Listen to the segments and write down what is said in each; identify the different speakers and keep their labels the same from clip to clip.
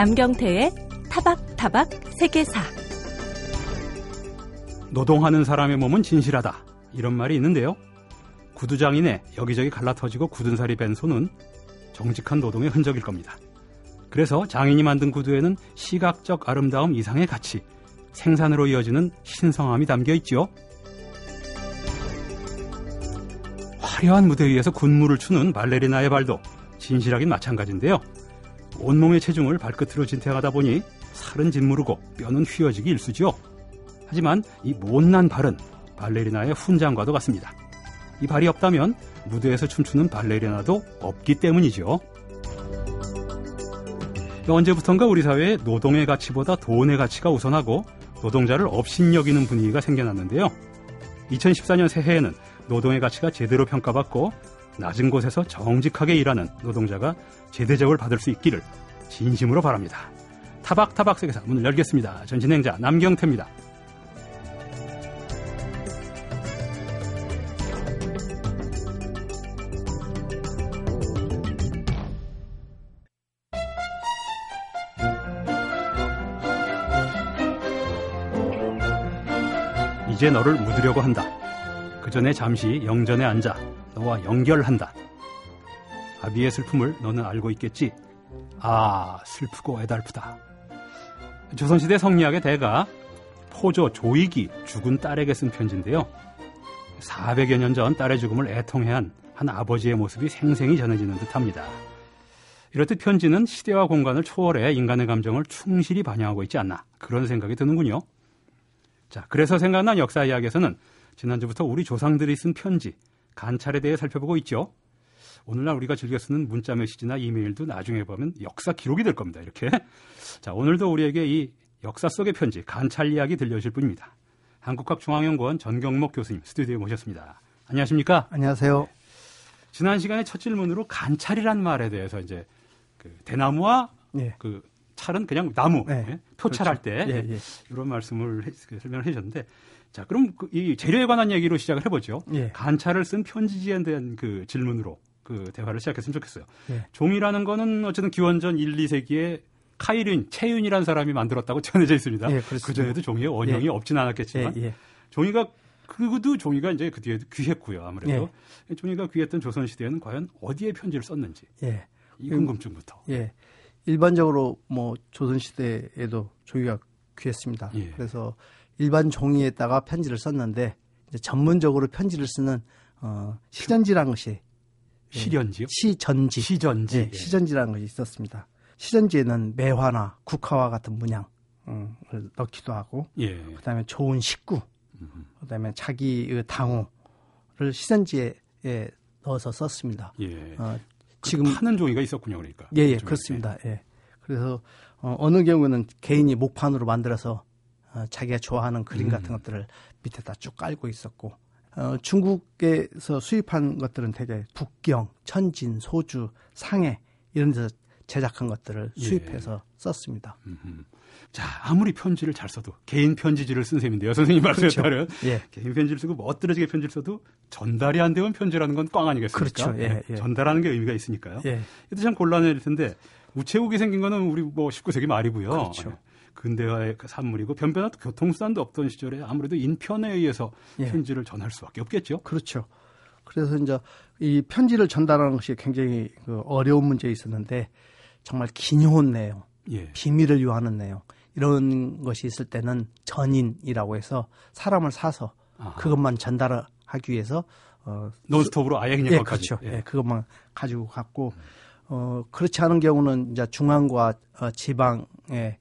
Speaker 1: 남경태의 타박타박 세계사
Speaker 2: 노동하는 사람의 몸은 진실하다 이런 말이 있는데요. 구두장인의 여기저기 갈라터지고 굳은 살이 밴 손은 정직한 노동의 흔적일 겁니다. 그래서 장인이 만든 구두에는 시각적 아름다움 이상의 가치, 생산으로 이어지는 신성함이 담겨 있지요. 화려한 무대 위에서 군무를 추는 발레리나의 발도 진실하긴 마찬가지인데요. 온몸의 체중을 발끝으로 진퇴하다 보니 살은 짓무르고 뼈는 휘어지기 일쑤지요. 하지만 이 못난 발은 발레리나의 훈장과도 같습니다. 이 발이 없다면 무대에서 춤추는 발레리나도 없기 때문이죠. 언제부턴가 우리 사회에 노동의 가치보다 돈의 가치가 우선하고 노동자를 업신여기는 분위기가 생겨났는데요. 2014년 새해에는 노동의 가치가 제대로 평가받고 낮은 곳에서 정직하게 일하는 노동자가 제대적을 받을 수 있기를 진심으로 바랍니다. 타박타박 세계사 문을 열겠습니다. 전 진행자 남경태입니다. 이제 너를 묻으려고 한다. 그 전에 잠시 영전에 앉아 너와 연결한다. 아비의 슬픔을 너는 알고 있겠지? 아, 슬프고 애달프다. 조선시대 성리학의 대가 포조 조익이 죽은 딸에게 쓴 편지인데요. 400여 년 전 딸의 죽음을 애통해한 한 아버지의 모습이 생생히 전해지는 듯합니다. 이렇듯 편지는 시대와 공간을 초월해 인간의 감정을 충실히 반영하고 있지 않나 그런 생각이 드는군요. 자, 그래서 생각난 역사 이야기에서는 지난주부터 우리 조상들이 쓴 편지, 간찰에 대해 살펴보고 있죠. 오늘날 우리가 즐겨 쓰는 문자 메시지나 이메일도 나중에 보면 역사 기록이 될 겁니다. 이렇게. 자, 오늘도 우리에게 이 역사 속의 편지, 간찰 이야기 들려주실 분입니다. 한국학중앙연구원 전경목 교수님 스튜디오에 모셨습니다. 안녕하십니까?
Speaker 3: 안녕하세요. 네.
Speaker 2: 지난 시간에 첫 질문으로 간찰이란 말에 대해서 이제 그 대나무와
Speaker 3: 예.
Speaker 2: 그 찰은 그냥 나무
Speaker 3: 네.
Speaker 2: 예? 표찰할
Speaker 3: 그렇죠.
Speaker 2: 때
Speaker 3: 예, 예.
Speaker 2: 이런 말씀을 해, 그 설명을 해주셨는데 자 그럼 그, 이 재료에 관한 얘기로 시작을 해보죠.
Speaker 3: 예.
Speaker 2: 간찰을 쓴 편지지에 대한 그 질문으로 그 대화를 시작했으면 좋겠어요.
Speaker 3: 예.
Speaker 2: 종이라는 거는 어쨌든 기원전 1, 2세기에 카이린, 채윤이라는 사람이 만들었다고 전해져 있습니다.
Speaker 3: 예, 그렇습니다.
Speaker 2: 그 전에도 종이의 원형이
Speaker 3: 예.
Speaker 2: 없진 않았겠지만
Speaker 3: 예, 예.
Speaker 2: 종이가 그도 종이가 이제 그 뒤에도 귀했고요. 아무래도 종이가 귀했던 조선 시대에는 과연 어디에 편지를 썼는지
Speaker 3: 예.
Speaker 2: 이 궁금증부터.
Speaker 3: 예. 일반적으로 뭐 조선 시대에도 종이가 귀했습니다.
Speaker 2: 예.
Speaker 3: 그래서 일반 종이에다가 편지를 썼는데 전문적으로 편지를 쓰는 어 시전지라는 것이
Speaker 2: 시련지요?
Speaker 3: 시전지,
Speaker 2: 시전지.
Speaker 3: 예, 시전지라는 것이 있었습니다. 시전지에는 매화나 국화와 같은 문양을 넣기도 하고
Speaker 2: 예.
Speaker 3: 그 다음에 좋은 식구, 그 다음에 자기의 당호를 시전지에 예, 넣어서 썼습니다.
Speaker 2: 예.
Speaker 3: 어,
Speaker 2: 지금
Speaker 3: 지금
Speaker 2: 파는 종이가 있었군요, 그러니까.
Speaker 3: 예, 예. 그렇습니다. 예. 그래서 어, 어느 경우는 개인이 목판으로 만들어서 어, 자기가 좋아하는 그림
Speaker 2: 음.
Speaker 3: 같은 것들을 밑에다 쭉 깔고 있었고 어, 중국에서 수입한 것들은 되게 북경, 천진, 소주, 상해 이런 데서 제작한 것들을
Speaker 2: 예.
Speaker 3: 수입해서 썼습니다.
Speaker 2: 음흠. 자, 아무리 편지를 잘 써도 개인 편지지를 쓴 셈인데요. 선생님 말씀에
Speaker 3: 그렇죠.
Speaker 2: 따른
Speaker 3: 예.
Speaker 2: 개인 편지를 쓰고 멋들어지게 편지를 써도 전달이 안 되면 편지라는 건 꽝 아니겠습니까?
Speaker 3: 그렇죠. 예, 예.
Speaker 2: 전달하는 게 의미가 있으니까요.
Speaker 3: 예.
Speaker 2: 이것도 참 곤란할 텐데 우체국이 생긴 거는 우리 뭐 19세기 말이고요.
Speaker 3: 그렇죠.
Speaker 2: 예. 근대화의 그 산물이고 변변한 교통수단도 없던 시절에 아무래도 인편에 의해서
Speaker 3: 예.
Speaker 2: 편지를 전할 수밖에 없겠죠.
Speaker 3: 그렇죠. 그래서 이제 이 편지를 전달하는 것이 굉장히 그 어려운 문제에 있었는데 정말 기묘한 내용,
Speaker 2: 예.
Speaker 3: 비밀을 요하는 내용 이런 것이 있을 때는 전인이라고 해서 사람을 사서
Speaker 2: 아하.
Speaker 3: 그것만 전달하기 위해서 어
Speaker 2: 논스톱으로 아예 그냥
Speaker 3: 예. 그렇죠.
Speaker 2: 예.
Speaker 3: 예, 그것만 가지고 갔고 어 그렇지 않은 경우는 이제 중앙과 어, 지방의 에,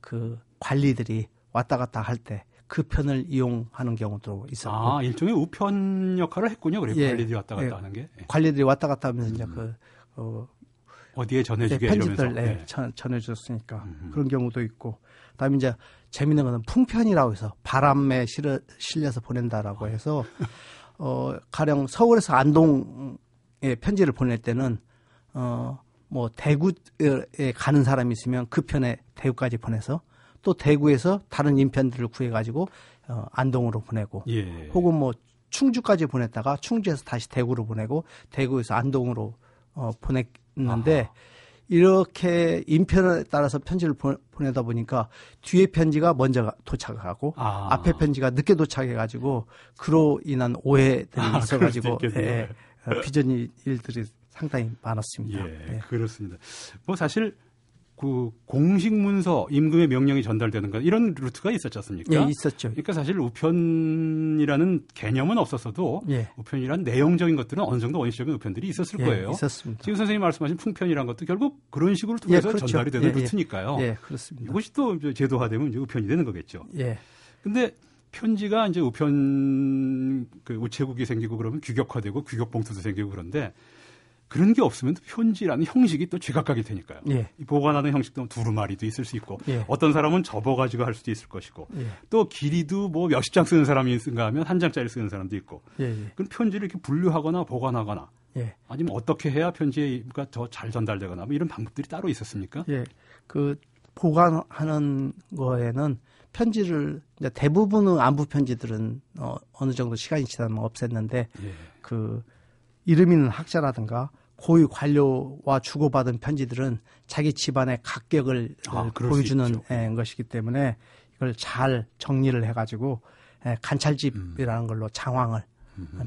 Speaker 3: 그 관리들이 왔다 갔다 할 때 그 편을 이용하는 경우도 있었고
Speaker 2: 아, 일종의 우편 역할을 했군요. 그래
Speaker 3: 예.
Speaker 2: 관리들이 왔다 갔다
Speaker 3: 예.
Speaker 2: 하는 게. 예.
Speaker 3: 관리들이 왔다 갔다 하면서 이제 그 어,
Speaker 2: 어디에
Speaker 3: 예,
Speaker 2: 전해주게
Speaker 3: 편집들. 예,
Speaker 2: 예.
Speaker 3: 전, 전해줬으니까
Speaker 2: 음.
Speaker 3: 그런 경우도 있고 그다음에 이제 재밌는 거는 풍편이라고 해서 바람에 실어, 실려서 보낸다라고 해서 어 가령 서울에서 안동에 편지를 보낼 때는 어 뭐 대구에 가는 사람이 있으면 그 편에 대구까지 보내서 또 대구에서 다른 인편들을 구해 가지고 어 안동으로 보내고
Speaker 2: 예.
Speaker 3: 혹은 뭐 충주까지 보냈다가 충주에서 다시 대구로 보내고 대구에서 안동으로 어 보냈는데 이렇게 인편에 따라서 편지를 보, 내다 보니까 뒤에 편지가 먼저 도착하고
Speaker 2: 아.
Speaker 3: 앞에 편지가 늦게 도착해가지고 그로 인한 오해들이
Speaker 2: 아,
Speaker 3: 있어가지고
Speaker 2: 있겠네요.
Speaker 3: 예, 어, 빚은 일들이 상당히 많았습니다.
Speaker 2: 예,
Speaker 3: 예.
Speaker 2: 그렇습니다. 뭐 사실 그 공식 문서 임금의 명령이 전달되는 것 이런 루트가 있었지 않습니까?
Speaker 3: 예, 있었죠.
Speaker 2: 그러니까 사실 우편이라는 개념은 없었어도
Speaker 3: 예.
Speaker 2: 우편이란 내용적인 것들은 어느 정도 원시적인 우편들이 있었을
Speaker 3: 예,
Speaker 2: 거예요.
Speaker 3: 있었습니다.
Speaker 2: 지금 선생님 말씀하신 풍편이란 것도 결국 그런 식으로 통해서
Speaker 3: 예, 그렇죠.
Speaker 2: 전달이 되는
Speaker 3: 예, 예.
Speaker 2: 루트니까요.
Speaker 3: 예, 그렇습니다.
Speaker 2: 이것이 또 제도화되면 이제 우편이 되는 거겠죠.
Speaker 3: 예,
Speaker 2: 근데 편지가 이제 우편 그 우체국이 생기고 그러면 규격화되고 규격 봉투도 생기고 그런데 그런 게 없으면 또 편지라는 형식이 또 제각각이 되니까요.
Speaker 3: 예.
Speaker 2: 이 보관하는 형식도 두루마리도 있을 수 있고
Speaker 3: 예.
Speaker 2: 어떤 사람은 접어가지고 할 수도 있을 것이고
Speaker 3: 예,
Speaker 2: 또 길이도 뭐 몇십 장 쓰는 사람이 있는가 하면 한 장짜리 쓰는 사람도 있고
Speaker 3: 예, 예,
Speaker 2: 그럼 편지를 이렇게 분류하거나 보관하거나
Speaker 3: 예.
Speaker 2: 아니면 어떻게 해야 편지가 더 잘 전달되거나 뭐 이런 방법들이 따로 있었습니까?
Speaker 3: 예, 그 보관하는 거에는 편지를 이제 대부분의 안부 편지들은 어, 어느 정도 시간이 지나면 없앴는데
Speaker 2: 예.
Speaker 3: 그 이름 있는 학자라든가 고위 관료와 주고받은 편지들은 자기 집안의 각격을
Speaker 2: 아,
Speaker 3: 보여주는. 예, 것이기 때문에 이걸 잘 정리를 해가지고 예, 관찰집이라는
Speaker 2: 음.
Speaker 3: 걸로 장황을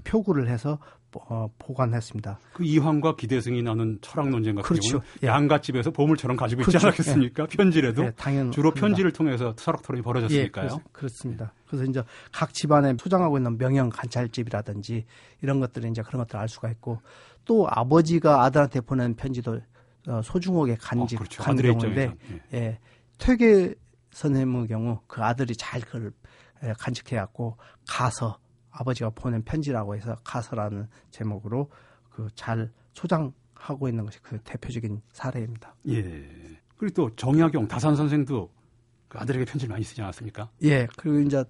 Speaker 3: 표구를 해서 어, 보관했습니다.
Speaker 2: 그 이황과 기대승이 나눈 철학 논쟁 같은
Speaker 3: 그렇죠.
Speaker 2: 경우는
Speaker 3: 예.
Speaker 2: 양갓집에서 보물처럼 가지고 있지
Speaker 3: 그렇죠.
Speaker 2: 않았겠습니까? 편지라도
Speaker 3: 예, 당연
Speaker 2: 주로 편지를 통해서 철학 토론이 벌어졌으니까요.
Speaker 3: 예, 그렇, 습니다 그래서 이제 각 집안에 소장하고 있는 명형 관찰집이라든지 이런 것들을 이제 그런 것들을 알 수가 있고 또 아버지가 아들한테 보낸 편지도 어, 소중하게 간직
Speaker 2: 어, 그렇죠.
Speaker 3: 간 경우인데
Speaker 2: 입장에선.
Speaker 3: 예, 퇴계 선생님의 경우 그 아들이 잘 그걸 예, 간직해갖고 가서 아버지가 보낸 편지라고 해서 가서라는 제목으로 그 잘 소장하고 있는 것이 그 대표적인 사례입니다.
Speaker 2: 예. 그리고 또 정약용 다산 선생도 그 아들에게 편지를 많이 쓰지 않았습니까?
Speaker 3: 예, 그리고 이제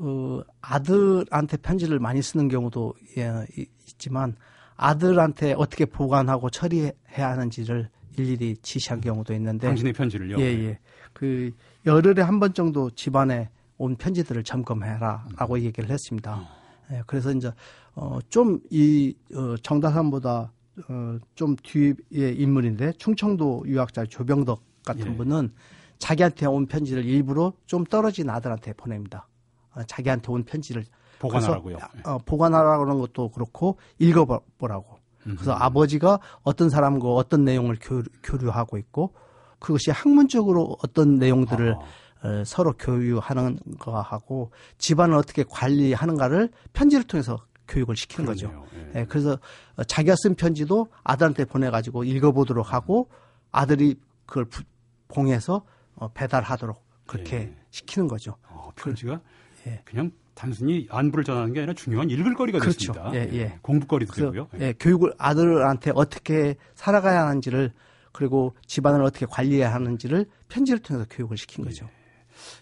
Speaker 3: 어, 아들한테 편지를 많이 쓰는 경우도 예, 이- 있지만 아들한테 어떻게 보관하고 처리해야 하는지를 일일이 지시한 경우도 있는데
Speaker 2: 당신의 편지를요.
Speaker 3: 예, 예. 그 열흘에 한 번 정도 집안에 온 편지들을 점검해라라고 얘기를 했습니다. 예, 그래서 이제 어, 좀이 어, 정다산보다 어, 좀 뒤의 인물인데 충청도 유학자 조병덕 같은
Speaker 2: 예.
Speaker 3: 분은 자기한테 온 편지를 일부러 좀 떨어진 아들한테 보냅니다. 어, 자기한테 온 편지를
Speaker 2: 보관하라고요.
Speaker 3: 어, 보관하라는 것도 그렇고 읽어보라고. 그래서 아버지가 어떤 사람과 어떤 내용을 교류, 교류하고 있고 그것이 학문적으로 어떤 내용들을
Speaker 2: 아.
Speaker 3: 어, 서로 교유하는 거하고 집안을 어떻게 관리하는가를 편지를 통해서 교육을 시키는 거죠.
Speaker 2: 그러네요. 예.
Speaker 3: 예, 그래서 어, 자기가 쓴 편지도 아들한테 보내가지고 읽어보도록 하고 아들이 그걸 부- 봉해서 어, 배달하도록 그렇게
Speaker 2: 예.
Speaker 3: 시키는 거죠.
Speaker 2: 어, 편지가
Speaker 3: 예.
Speaker 2: 그냥 단순히 안부를 전하는 게 아니라 중요한 읽을 거리가
Speaker 3: 그렇죠.
Speaker 2: 됐습니다.
Speaker 3: 예, 예.
Speaker 2: 공부거리도
Speaker 3: 그래서
Speaker 2: 되고요.
Speaker 3: 예, 교육을 아들한테 어떻게 살아가야 하는지를 그리고 집안을 어떻게 관리해야 하는지를 편지를 통해서 교육을 시킨 거죠.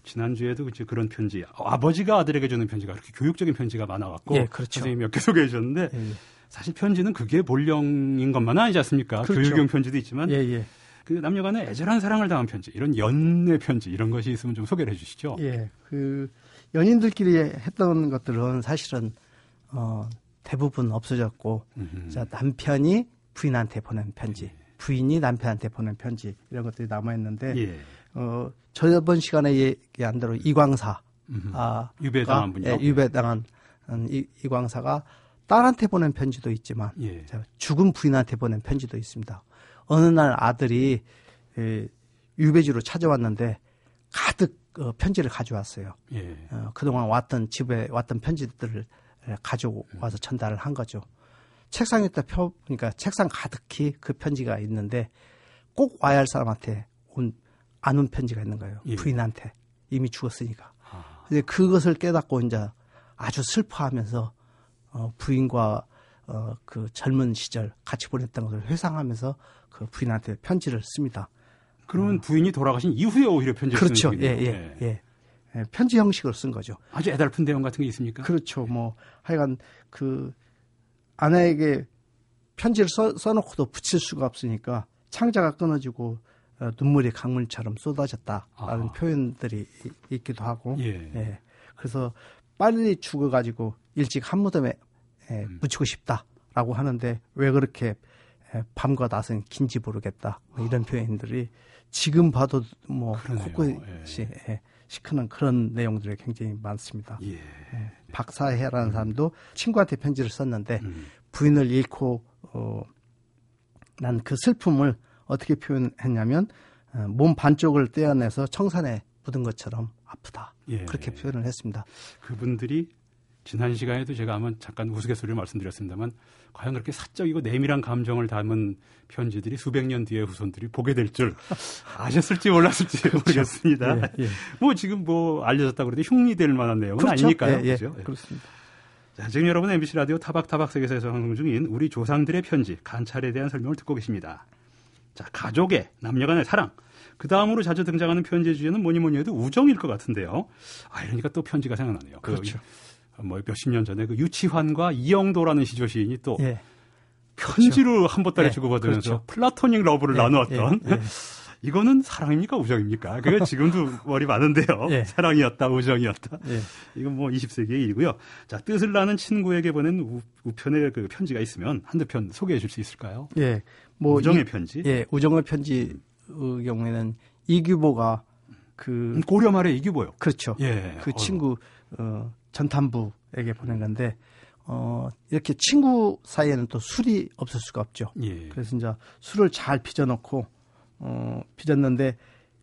Speaker 2: 지난주에도 이제 그런 편지, 아버지가 아들에게 주는 편지가 그렇게 교육적인 편지가 많아갖고
Speaker 3: 예, 그렇죠.
Speaker 2: 선생님이 몇 개 소개해 주셨는데
Speaker 3: 예, 예.
Speaker 2: 사실 편지는 그게 본령인 것만은 아니지 않습니까?
Speaker 3: 그렇죠.
Speaker 2: 교육용 편지도 있지만
Speaker 3: 예, 예.
Speaker 2: 그 남녀간의 애절한 사랑을 담은 편지, 이런 연애 편지 이런 것이 있으면 좀 소개를 해주시죠.
Speaker 3: 예, 그 연인들끼리 했던 것들은 사실은 어, 대부분 없어졌고. 자 남편이 부인한테 보낸 편지, 부인이 남편한테 보낸 편지 이런 것들이 남아 있는데,
Speaker 2: 예.
Speaker 3: 어, 저번 시간에 얘기한 대로 이광사,
Speaker 2: 음흠.
Speaker 3: 아,
Speaker 2: 유배당한 분이요.
Speaker 3: 예, 유배당한 음, 이, 이광사가 딸한테 보낸 편지도 있지만
Speaker 2: 예.
Speaker 3: 자, 죽은 부인한테 보낸 편지도 있습니다. 어느 날 아들이 에, 유배지로 찾아왔는데 가득 어, 편지를 가져왔어요.
Speaker 2: 예.
Speaker 3: 어, 그동안 왔던 집에 왔던 편지들을 에, 가지고 와서 전달을 한 거죠. 책상에다 펴 보니까 책상 가득히 그 편지가 있는데 꼭 와야 할 사람한테 온, 안 온 편지가 있는 거예요.
Speaker 2: 예.
Speaker 3: 부인한테. 이미 죽었으니까.
Speaker 2: 아,
Speaker 3: 근데 그것을 깨닫고 이제 아주 슬퍼하면서 어, 부인과 어, 그 젊은 시절 같이 보냈던 것을 회상하면서 그 부인한테 편지를 씁니다.
Speaker 2: 그러면 부인이 돌아가신 이후에 오히려 편지를
Speaker 3: 음. 그렇죠.
Speaker 2: 쓰는
Speaker 3: 예,
Speaker 2: 분이네요.
Speaker 3: 예, 예. 예, 편지 형식으로 쓴 거죠.
Speaker 2: 아주 애달픈 내용 같은 게 있습니까?
Speaker 3: 그렇죠. 뭐 하여간 그 아내에게 편지를 써, 써놓고도 붙일 수가 없으니까 창자가 끊어지고 어, 눈물이 강물처럼 쏟아졌다라는
Speaker 2: 아.
Speaker 3: 표현들이 이- 있기도 하고
Speaker 2: 예.
Speaker 3: 예. 그래서 빨리 죽어가지고 일찍 한 무덤에 예,
Speaker 2: 음.
Speaker 3: 묻히고 싶다라고 하는데 왜 그렇게 예, 밤과 낮은 긴지 모르겠다 뭐 이런 표현들이 지금 봐도 뭐. 코끝이 예, 시크는 그런 내용들이 굉장히 많습니다.
Speaker 2: 예.
Speaker 3: 예, 박사해라는 사람도 친구한테 편지를 썼는데
Speaker 2: 음.
Speaker 3: 부인을 잃고 어, 난 그 슬픔을 어떻게 표현했냐면 어, 몸 반쪽을 떼어내서 청산에 묻은 것처럼 아프다
Speaker 2: 예.
Speaker 3: 그렇게 표현을 했습니다.
Speaker 2: 그분들이 지난 시간에도 제가 한번 잠깐 우스갯소리를 말씀드렸습니다만 과연 그렇게 사적이고 내밀한 감정을 담은 편지들이 수백 년 뒤에 후손들이 보게 될 줄 아셨을지 몰랐을지 모르겠습니다.
Speaker 3: 예, 예.
Speaker 2: 뭐 지금 뭐 알려졌다 그래도 흉이 될 만한 내용은
Speaker 3: 그렇죠?
Speaker 2: 아니니까요.
Speaker 3: 예? 예. 그렇습니다.
Speaker 2: 자, 지금 여러분 MBC 라디오 타박타박 세계사에서 방송 중인 우리 조상들의 편지 간찰에 대한 설명을 듣고 계십니다. 자, 가족의 남녀 간의 사랑. 그 다음으로 자주 등장하는 편지의 주제는 뭐니 뭐니 해도 우정일 것 같은데요. 아, 이러니까 또 편지가 생각나네요. 그
Speaker 3: 그렇죠.
Speaker 2: 뭐 몇십 년 전에 그 유치환과 이영도라는 시조 시인이 또
Speaker 3: 예,
Speaker 2: 편지로 한 보따리
Speaker 3: 예,
Speaker 2: 주고받으면서
Speaker 3: 그렇죠.
Speaker 2: 플라토닉 러브를
Speaker 3: 예,
Speaker 2: 나누었던
Speaker 3: 예, 예.
Speaker 2: 이거는 사랑입니까 우정입니까? 그게 지금도 머리 많은데요.
Speaker 3: 예.
Speaker 2: 사랑이었다 우정이었다.
Speaker 3: 예.
Speaker 2: 이건 뭐 20세기의 일이고요. 자 뜻을 나눈 친구에게 보낸 우, 우편의 그 편지가 있으면 한두 편 소개해 줄 수 있을까요?
Speaker 3: 예, 뭐
Speaker 2: 우정의
Speaker 3: 이-
Speaker 2: 편지.
Speaker 3: 예, 우정의 편지의 경우에는 이규보가 그
Speaker 2: 음, 고려 말의 이규보요.
Speaker 3: 그렇죠.
Speaker 2: 예.
Speaker 3: 그
Speaker 2: 어휴.
Speaker 3: 친구 어, 전탄부에게 보낸 건데 어, 이렇게 친구 사이에는 또 술이 없을 수가 없죠.
Speaker 2: 예.
Speaker 3: 그래서 이제 술을 잘 빚어놓고 어, 빚었는데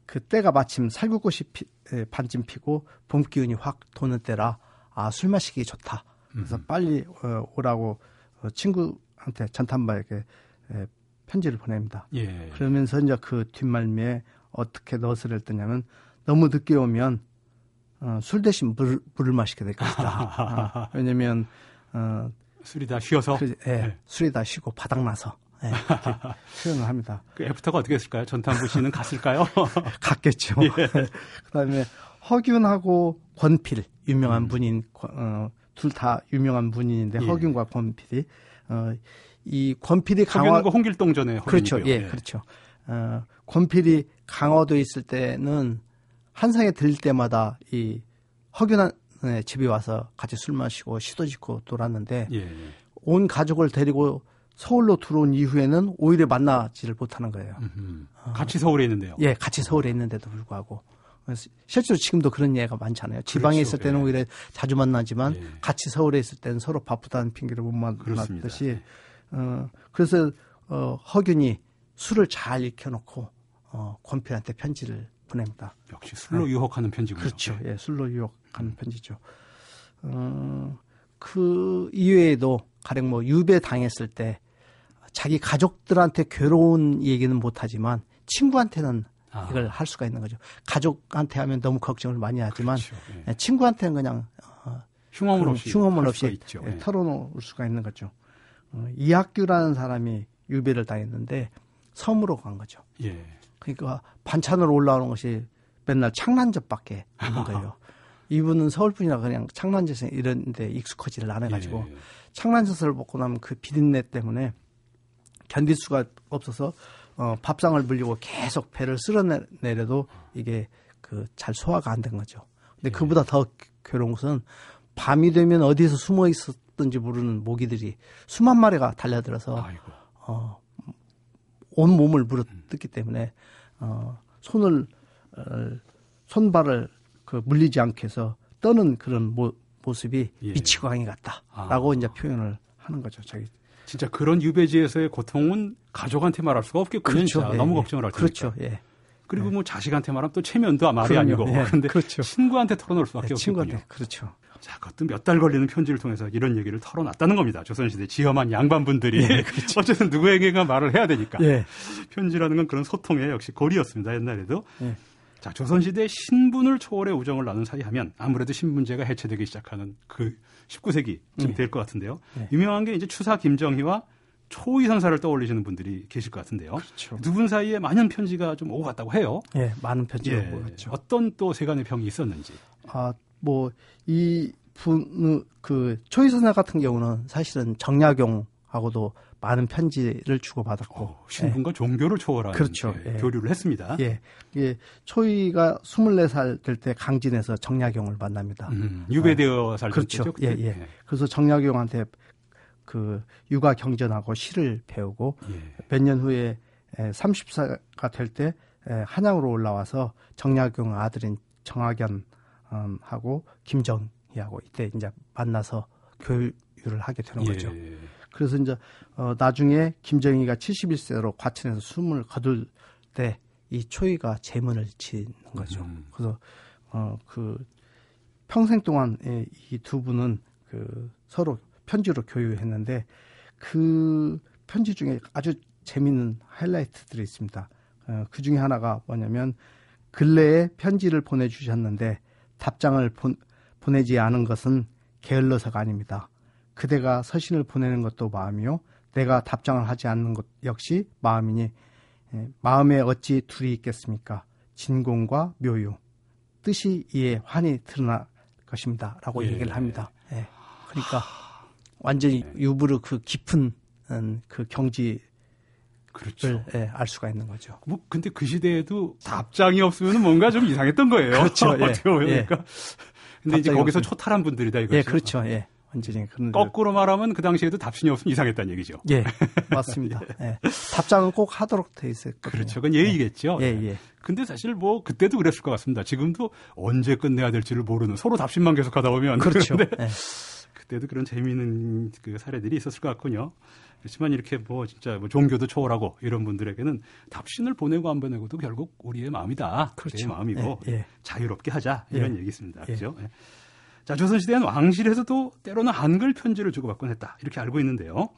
Speaker 3: 그 때가 마침 살구꽃이 피, 에, 반쯤 피고 봄 기운이 확 도는 때라 아 술 마시기 좋다. 그래서 빨리 어, 오라고 어, 친구한테 전탄부에게 에, 편지를 보냅니다.
Speaker 2: 예.
Speaker 3: 그러면서 이제 그 뒷말미에 어떻게 넣어서 했더냐면 너무 늦게 오면 어, 술 대신 물, 물을 마시게 될 것이다. 어, 왜냐면 어,
Speaker 2: 술이 다 쉬어서
Speaker 3: 그, 예,
Speaker 2: 예.
Speaker 3: 술이 다 쉬고 바닥나서 예, 표현을 합니다.
Speaker 2: 그 애프터가 어떻게 했을까요? 전탄부 씨는 갔을까요?
Speaker 3: 갔겠죠. 그다음에 허균하고 권필 유명한 분인 어, 둘 다 유명한 분인데
Speaker 2: 예.
Speaker 3: 허균과 권필이 어, 이 권필이 강화
Speaker 2: 강원과 홍길동 전에
Speaker 3: 그렇죠.
Speaker 2: 허균이고요.
Speaker 3: 예, 그렇죠. 어, 권필이 강화도에 있을 때는 한상에 들릴 때마다 이 허균의 집에 와서 같이 술 마시고 시도 짓고 놀았는데
Speaker 2: 예. 예.
Speaker 3: 온 가족을 데리고 서울로 들어온 이후에는 오히려 만나지를 못하는 거예요.
Speaker 2: 음, 같이 서울에 있는데요.
Speaker 3: 예, 같이 서울에 있는데도 불구하고. 실제로 지금도 그런 예가 많잖아요. 지방에
Speaker 2: 그렇죠.
Speaker 3: 있을 때는
Speaker 2: 예.
Speaker 3: 오히려 자주 만나지만
Speaker 2: 예.
Speaker 3: 같이 서울에 있을 때는 서로 바쁘다는 핑계로 못
Speaker 2: 그렇습니다.
Speaker 3: 어, 그래서 어, 허균이 술을 잘 익혀놓고 어, 권필한테 편지를 보냅니다.
Speaker 2: 역시 술로 유혹하는 편지군요.
Speaker 3: 네. 그렇죠. 예, 술로 유혹하는 편지죠. 어, 그 이외에도 가령 뭐 유배 당했을 때 자기 가족들한테 괴로운 얘기는 못하지만 친구한테는
Speaker 2: 아.
Speaker 3: 이걸 할 수가 있는 거죠. 가족한테 하면 너무 걱정을 많이 하지만
Speaker 2: 그렇죠. 예.
Speaker 3: 예, 친구한테는 그냥 어,
Speaker 2: 흉엄을
Speaker 3: 그런
Speaker 2: 없이
Speaker 3: 흉엄을
Speaker 2: 할
Speaker 3: 없이. 예,
Speaker 2: 예.
Speaker 3: 털어놓을 수가 있는 거죠. 어, 이학규라는 사람이 유배를 당했는데 섬으로 간 거죠.
Speaker 2: 예.
Speaker 3: 그러니까 반찬으로 올라오는 것이 맨날 창란젓밖에 없는 거예요. 이분은 서울 분이라 그냥 창란젓에 이런 데 익숙하지를 않아가지고
Speaker 2: 예.
Speaker 3: 창란젓을 먹고 나면 그 비린내 때문에 견딜 수가 없어서 어, 밥상을 물리고 계속 배를 쓸어내려도 이게 그 잘 소화가 안 된 거죠. 근데 그보다 더 괴로운 것은 밤이 되면 어디에서 숨어 있었 던지 모르는 모기들이 수만 마리가 달려들어서
Speaker 2: 아이고.
Speaker 3: 어, 온 몸을 물어뜯기 때문에 어, 손을 어, 손발을 그 물리지 않게 해서 떠는 그런 모, 모습이
Speaker 2: 예.
Speaker 3: 미치광이 같다라고 이제 표현을 하는 거죠. 자기
Speaker 2: 진짜 그런 유배지에서의 고통은 가족한테 말할 수가 없겠군요. 진짜.
Speaker 3: 예,
Speaker 2: 너무
Speaker 3: 예.
Speaker 2: 걱정을 할 테니까.
Speaker 3: 그렇죠. 예.
Speaker 2: 그리고 뭐 자식한테 말하면 또 체면도 말이
Speaker 3: 그럼요.
Speaker 2: 아니고.
Speaker 3: 예,
Speaker 2: 그런데
Speaker 3: 그렇죠.
Speaker 2: 친구한테 털어놓을 수밖에
Speaker 3: 네,
Speaker 2: 없겠군요.
Speaker 3: 친구한테 그렇죠.
Speaker 2: 자, 그것도 몇 달 걸리는 편지를 통해서 이런 얘기를 털어놨다는 겁니다. 조선시대 지엄한 양반분들이. 어쨌든 누구에게가 말을 해야 되니까.
Speaker 3: 예.
Speaker 2: 편지라는 건 그런 소통의 역시 고리였습니다. 옛날에도.
Speaker 3: 예.
Speaker 2: 자, 조선시대 신분을 초월해 우정을 나눈 사이 하면 아무래도 신분제가 해체되기 시작하는 그 19세기쯤 될 것 같은데요.
Speaker 3: 네.
Speaker 2: 유명한 게 이제 추사 김정희와 초이 선사를 떠올리시는 분들이 계실 것 같은데요.
Speaker 3: 그렇죠.
Speaker 2: 두분 사이에 많은 편지가 좀 오고 갔다고 해요.
Speaker 3: 예, 많은 편지가
Speaker 2: 예.
Speaker 3: 오갔죠.
Speaker 2: 어떤 또 세간의 병이 있었는지.
Speaker 3: 아, 뭐, 이 분, 그, 초이선사 같은 경우는 사실은 정약용하고도 많은 편지를 주고받았고.
Speaker 2: 어, 신분과 종교를 초월하는
Speaker 3: 그렇죠.
Speaker 2: 예,
Speaker 3: 예.
Speaker 2: 교류를 했습니다.
Speaker 3: 예. 예. 초이가 24살 될 때 강진에서 정약용을 만납니다.
Speaker 2: 음, 유배되어 살던
Speaker 3: 그렇죠.
Speaker 2: 때죠.
Speaker 3: 예,
Speaker 2: 그때.
Speaker 3: 예. 그래서 정약용한테 그 육아 경전하고 시를 배우고
Speaker 2: 예.
Speaker 3: 몇년 후에 30사가 될 때 한양으로 올라와서 정약용 아들인 정학연 음, 하고 김정희하고 이때 이제 만나서 교류를 하게 되는
Speaker 2: 예.
Speaker 3: 거죠. 그래서 이제 어 나중에 김정희가 71세로 과천에서 숨을 거둘 때 이 초이가 제문을 치는 거죠.
Speaker 2: 음.
Speaker 3: 그래서 어 그 평생 동안 이 두 분은 그 서로 편지로 교유했는데 그 편지 중에 아주 재미있는 하이라이트들이 있습니다. 어, 그 중에 하나가 뭐냐면 근래에 편지를 보내주셨는데 답장을 보, 보내지 않은 것은 게을러서가 아닙니다. 그대가 서신을 보내는 것도 마음이요. 내가 답장을 하지 않는 것 역시 마음이니 예, 마음에 어찌 둘이 있겠습니까? 진공과 묘유 뜻이 이에 환히 드러날 것입니다.라고
Speaker 2: 예.
Speaker 3: 얘기를 합니다. 예. 그러니까 완전히 유부르 그 깊은 음, 그 경지를
Speaker 2: 그렇죠.
Speaker 3: 예, 알 수가 있는 거죠.
Speaker 2: 뭐 근데 그 시대에도 답장이 없으면 뭔가 좀 이상했던 거예요.
Speaker 3: 그렇죠. 예.
Speaker 2: 어떻게
Speaker 3: 예.
Speaker 2: 그러니까. 근데 이제 거기서
Speaker 3: 없으면.
Speaker 2: 초탈한 분들이다 이거죠.
Speaker 3: 예, 그렇죠. 예. 완전히 그런
Speaker 2: 거꾸로 말하면 그 당시에도 답신이 없으면 이상했다는 얘기죠.
Speaker 3: 예, 맞습니다. 예. 답장은 꼭 하도록 돼 있었거든요.
Speaker 2: 그렇죠. 그건 예의겠죠.
Speaker 3: 예, 예.
Speaker 2: 근데 사실 뭐 그때도 그랬을 것 같습니다. 지금도 언제 끝내야 될지를 모르는 서로 답신만 계속 하다 보면
Speaker 3: 그렇죠.
Speaker 2: 그런데
Speaker 3: 예.
Speaker 2: 그때도 그런 재미있는 그 사례들이 있었을 것 같군요. 그렇지만 이렇게 뭐 진짜 뭐 종교도 초월하고 이런 분들에게는 답신을 보내고 안 보내고도 결국 우리의 마음이다.
Speaker 3: 그렇죠.
Speaker 2: 제 마음이고
Speaker 3: 예, 예.
Speaker 2: 자유롭게 하자 이런
Speaker 3: 예.
Speaker 2: 얘기 있습니다.
Speaker 3: 예.
Speaker 2: 그렇죠? 예. 자 조선시대는 왕실에서도 때로는 한글 편지를 주고받곤 했다 이렇게 알고 있는데요.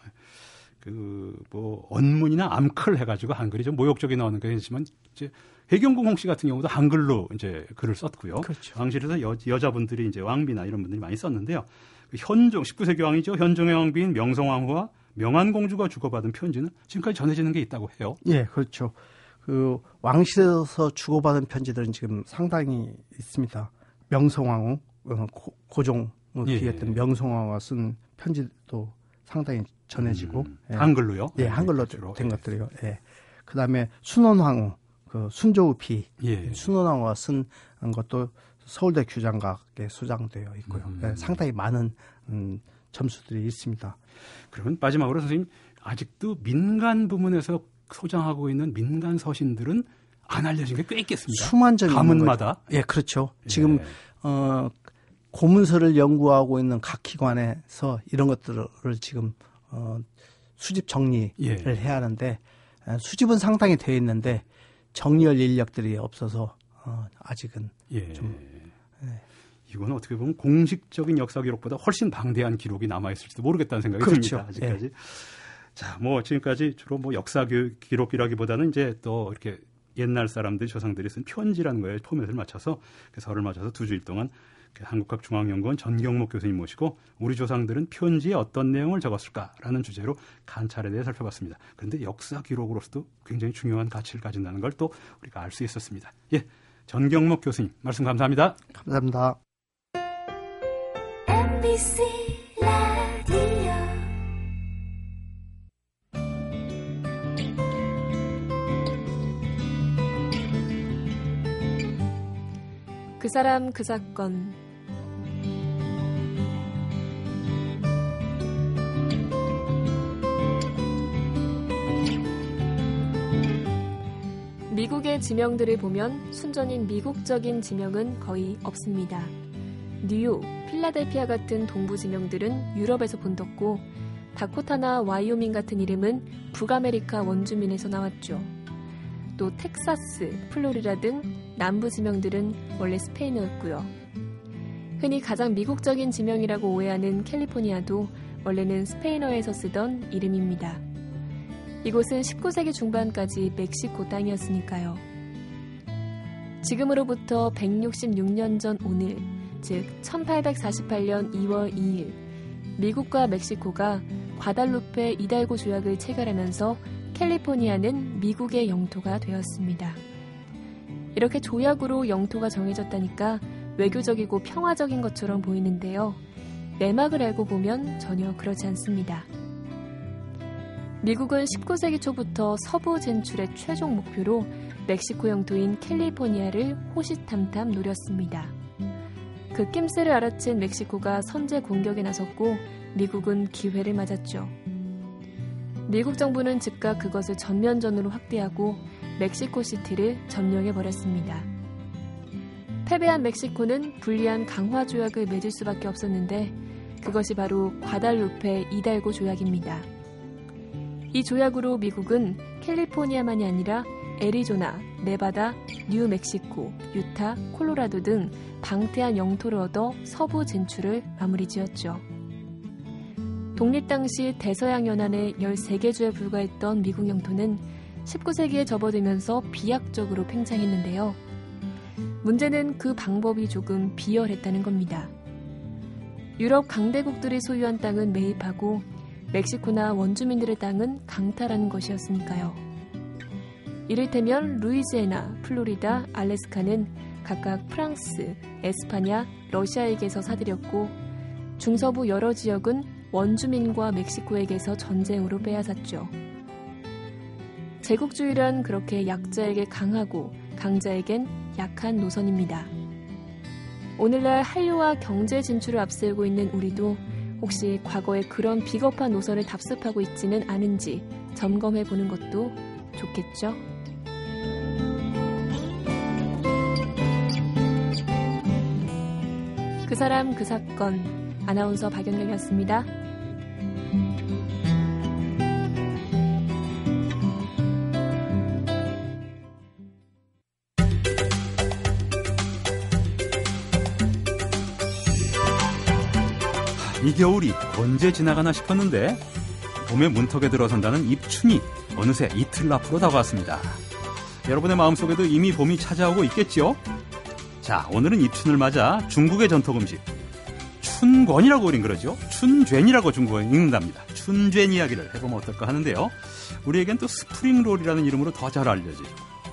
Speaker 2: 그 뭐 언문이나 암클 해가지고 한글이 좀 모욕적이 나오는 게 있지만 이제 해경궁 홍씨 같은 경우도 한글로 이제 글을 썼고요.
Speaker 3: 그렇죠.
Speaker 2: 왕실에서 여, 여자분들이 이제 왕비나 이런 분들이 많이 썼는데요. 그 현종 19세기 왕이죠. 현종의 왕비인 명성왕후와 명안공주가 주고받은 편지는 지금까지 전해지는 게 있다고 해요.
Speaker 3: 예, 그렇죠. 그 왕실에서 주고받은 편지들은 지금 상당히 있습니다. 명성황후, 어, 고- 고종
Speaker 2: 예.
Speaker 3: 비했던 명성황후가 쓴 편지도 상당히 전해지고
Speaker 2: 음,
Speaker 3: 예.
Speaker 2: 한글로요.
Speaker 3: 예, 한글로
Speaker 2: 주로.
Speaker 3: 된 것들이요. 예. 그다음에 순원황후, 그 순조우 비
Speaker 2: 예.
Speaker 3: 순원황후가 쓴 것도 서울대 규장각에 소장되어 있고요.
Speaker 2: 음.
Speaker 3: 예, 상당히 많은 음, 점수들이 있습니다.
Speaker 2: 그러면 마지막으로 선생님 아직도 민간 부문에서 소장하고 있는 민간 서신들은 안 알려진 게 꽤 있겠습니다.
Speaker 3: 수만 점이 있는
Speaker 2: 가문마다.
Speaker 3: 예, 그렇죠. 지금
Speaker 2: 예.
Speaker 3: 어, 고문서를 연구하고 있는 각 기관에서 이런 것들을 지금 어, 수집 정리를
Speaker 2: 예.
Speaker 3: 해야 하는데 어, 수집은 상당히 되어 있는데 정리할 인력들이 없어서 어, 아직은
Speaker 2: 예.
Speaker 3: 좀,
Speaker 2: 이거는 어떻게 보면 공식적인 역사 기록보다 훨씬 방대한 기록이 남아 있을지도 모르겠다는 생각이
Speaker 3: 그렇죠.
Speaker 2: 듭니다. 아직까지. 자, 뭐 지금까지 주로 뭐 역사 교- 기록이라기보다는 이제 또 이렇게 옛날 사람들 조상들이 쓴 편지라는 거에 포맷을 맞춰서 그 설을 맞춰서 두 주일 동안 그 한국학 중앙연구원 전경목 교수님 모시고 우리 조상들은 편지에 어떤 내용을 적었을까라는 주제로 관찰에 대해 살펴봤습니다. 그런데 역사 기록으로서도 굉장히 중요한 가치를 가진다는 걸 또 우리가 알 수 있었습니다. 예, 전경목 교수님 말씀 감사합니다.
Speaker 3: 감사합니다.
Speaker 4: MBC 라디오
Speaker 5: 그 사람 그 사건 미국의 지명들을 보면 순전히 미국적인 지명은 거의 없습니다. 뉴욕, 필라델피아 같은 동부 지명들은 유럽에서 본떴고 다코타나 와이오밍 같은 이름은 북아메리카 원주민에서 나왔죠. 또 텍사스, 플로리다 등 남부 지명들은 원래 스페인어였고요. 흔히 가장 미국적인 지명이라고 오해하는 캘리포니아도 원래는 스페인어에서 쓰던 이름입니다. 이곳은 19세기 중반까지 멕시코 땅이었으니까요. 지금으로부터 166년 전 오늘, 즉 1848년 2월 2일, 미국과 멕시코가 과달루페 이달고 조약을 체결하면서 캘리포니아는 미국의 영토가 되었습니다. 이렇게 조약으로 영토가 정해졌다니까 외교적이고 평화적인 것처럼 보이는데요. 내막을 알고 보면 전혀 그렇지 않습니다. 미국은 19세기 초부터 서부 진출의 최종 목표로 멕시코 영토인 캘리포니아를 호시탐탐 노렸습니다. 그 낌새를 알아챈 멕시코가 선제 공격에 나섰고 미국은 기회를 맞았죠. 미국 정부는 즉각 그것을 전면전으로 확대하고 멕시코 시티를 점령해 버렸습니다. 패배한 멕시코는 불리한 강화 조약을 맺을 수밖에 없었는데 그것이 바로 과달루페 이달고 조약입니다. 이 조약으로 미국은 캘리포니아만이 아니라 애리조나, 네바다, 뉴멕시코, 유타, 콜로라도 등 방대한 영토를 얻어 서부 진출을 마무리 지었죠. 독립 당시 대서양 연안의 13개 주에 불과했던 미국 영토는 19세기에 접어들면서 비약적으로 팽창했는데요. 문제는 그 방법이 조금 비열했다는 겁니다. 유럽 강대국들이 소유한 땅은 매입하고 멕시코나 원주민들의 땅은 강탈하는 것이었으니까요. 이를테면 루이지애나, 플로리다, 알래스카는 각각 프랑스, 에스파냐, 러시아에게서 사들였고 중서부 여러 지역은 원주민과 멕시코에게서 전쟁으로 빼앗았죠. 제국주의란 그렇게 약자에게 강하고 강자에겐 약한 노선입니다. 오늘날 한류와 경제 진출을 앞세우고 있는 우리도 혹시 과거에 그런 비겁한 노선을 답습하고 있지는 않은지 점검해 보는 것도 좋겠죠? 사람 그 사건 아나운서 박연경이었습니다.
Speaker 2: 이 겨울이 언제 지나가나 싶었는데 봄의 문턱에 들어선다는 입춘이 어느새 이틀 앞으로 다가왔습니다. 여러분의 마음속에도 이미 봄이 찾아오고 있겠지요? 자, 오늘은 입춘을 맞아 중국의 전통 음식 춘권이라고 우린 그러죠. 춘죄이라고 중국어에 읽는답니다. 춘죄 이야기를 해보면 어떨까 하는데요. 우리에겐 또 스프링롤이라는 이름으로 더 잘 알려지죠.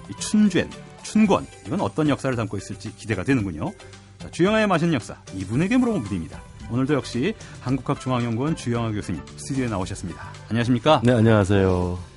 Speaker 2: 이 춘죄, 춘권 이건 어떤 역사를 담고 있을지 기대가 되는군요. 자, 주영아의 맛있는 역사 이분에게 물어본 부디입니다. 오늘도 역시 한국학중앙연구원 주영아 교수님 스튜디오에 나오셨습니다. 안녕하십니까?
Speaker 6: 네, 안녕하세요.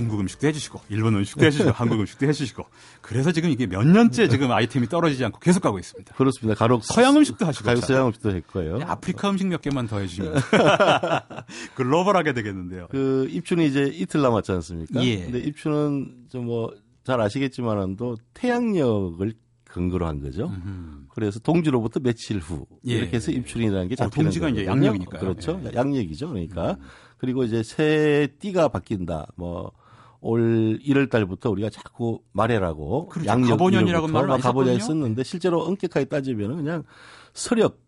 Speaker 2: 중국 음식도 해주시고 일본 음식도 해주시고 한국 음식도 해주시고 그래서 지금 이게 몇 년째 지금 아이템이 떨어지지 않고 계속 가고 있습니다.
Speaker 6: 그렇습니다. 가로
Speaker 2: 서양 음식도 하시고
Speaker 6: 가로. 서양 음식도 했고요.
Speaker 2: 아프리카 음식 몇 개만 더 해주시면 글로벌하게 되겠는데요.
Speaker 6: 그 입춘이 이제 이틀 남았지 않습니까?
Speaker 2: 예.
Speaker 6: 근데 입춘은 좀 뭐 잘 아시겠지만도 태양력을 근거로 한 거죠.
Speaker 2: 음흠.
Speaker 6: 그래서 동지로부터 며칠 후
Speaker 2: 예.
Speaker 6: 이렇게 해서 입춘이라는 게
Speaker 2: 어,
Speaker 6: 잡히는
Speaker 2: 동지가 이제
Speaker 6: 거거든요.
Speaker 2: 양력이니까요.
Speaker 6: 그렇죠.
Speaker 2: 예.
Speaker 6: 양력이죠. 그러니까 그리고 이제 새 띠가 바뀐다. 뭐 올 1월 달부터 우리가 자꾸 말해라고
Speaker 2: 그렇죠.
Speaker 6: 양력
Speaker 2: 가보년이라고
Speaker 6: 1월부터
Speaker 2: 말을 많이
Speaker 6: 가보년
Speaker 2: 썼거든요.
Speaker 6: 썼는데 실제로 엄격하게 따지면 그냥 서력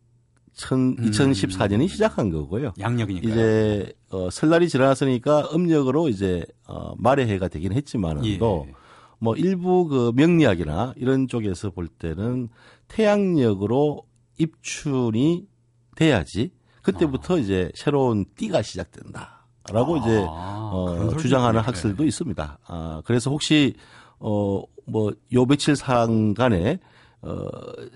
Speaker 6: 천,
Speaker 2: 음.
Speaker 6: 2014년이 시작한 거고요.
Speaker 2: 양력이니까.
Speaker 6: 이제 어, 설날이 지나갔으니까 음력으로 이제 어, 말의 해가 되긴 했지만은도
Speaker 2: 예.
Speaker 6: 뭐 일부 그 명리학이나 이런 쪽에서 볼 때는 태양력으로 입춘이 돼야지 그때부터 이제 새로운 띠가 시작된다 라고 이제
Speaker 2: 아, 그런
Speaker 6: 어, 주장하는. 학설도 있습니다. 아, 그래서 혹시 어, 뭐, 요 며칠 상간에 어,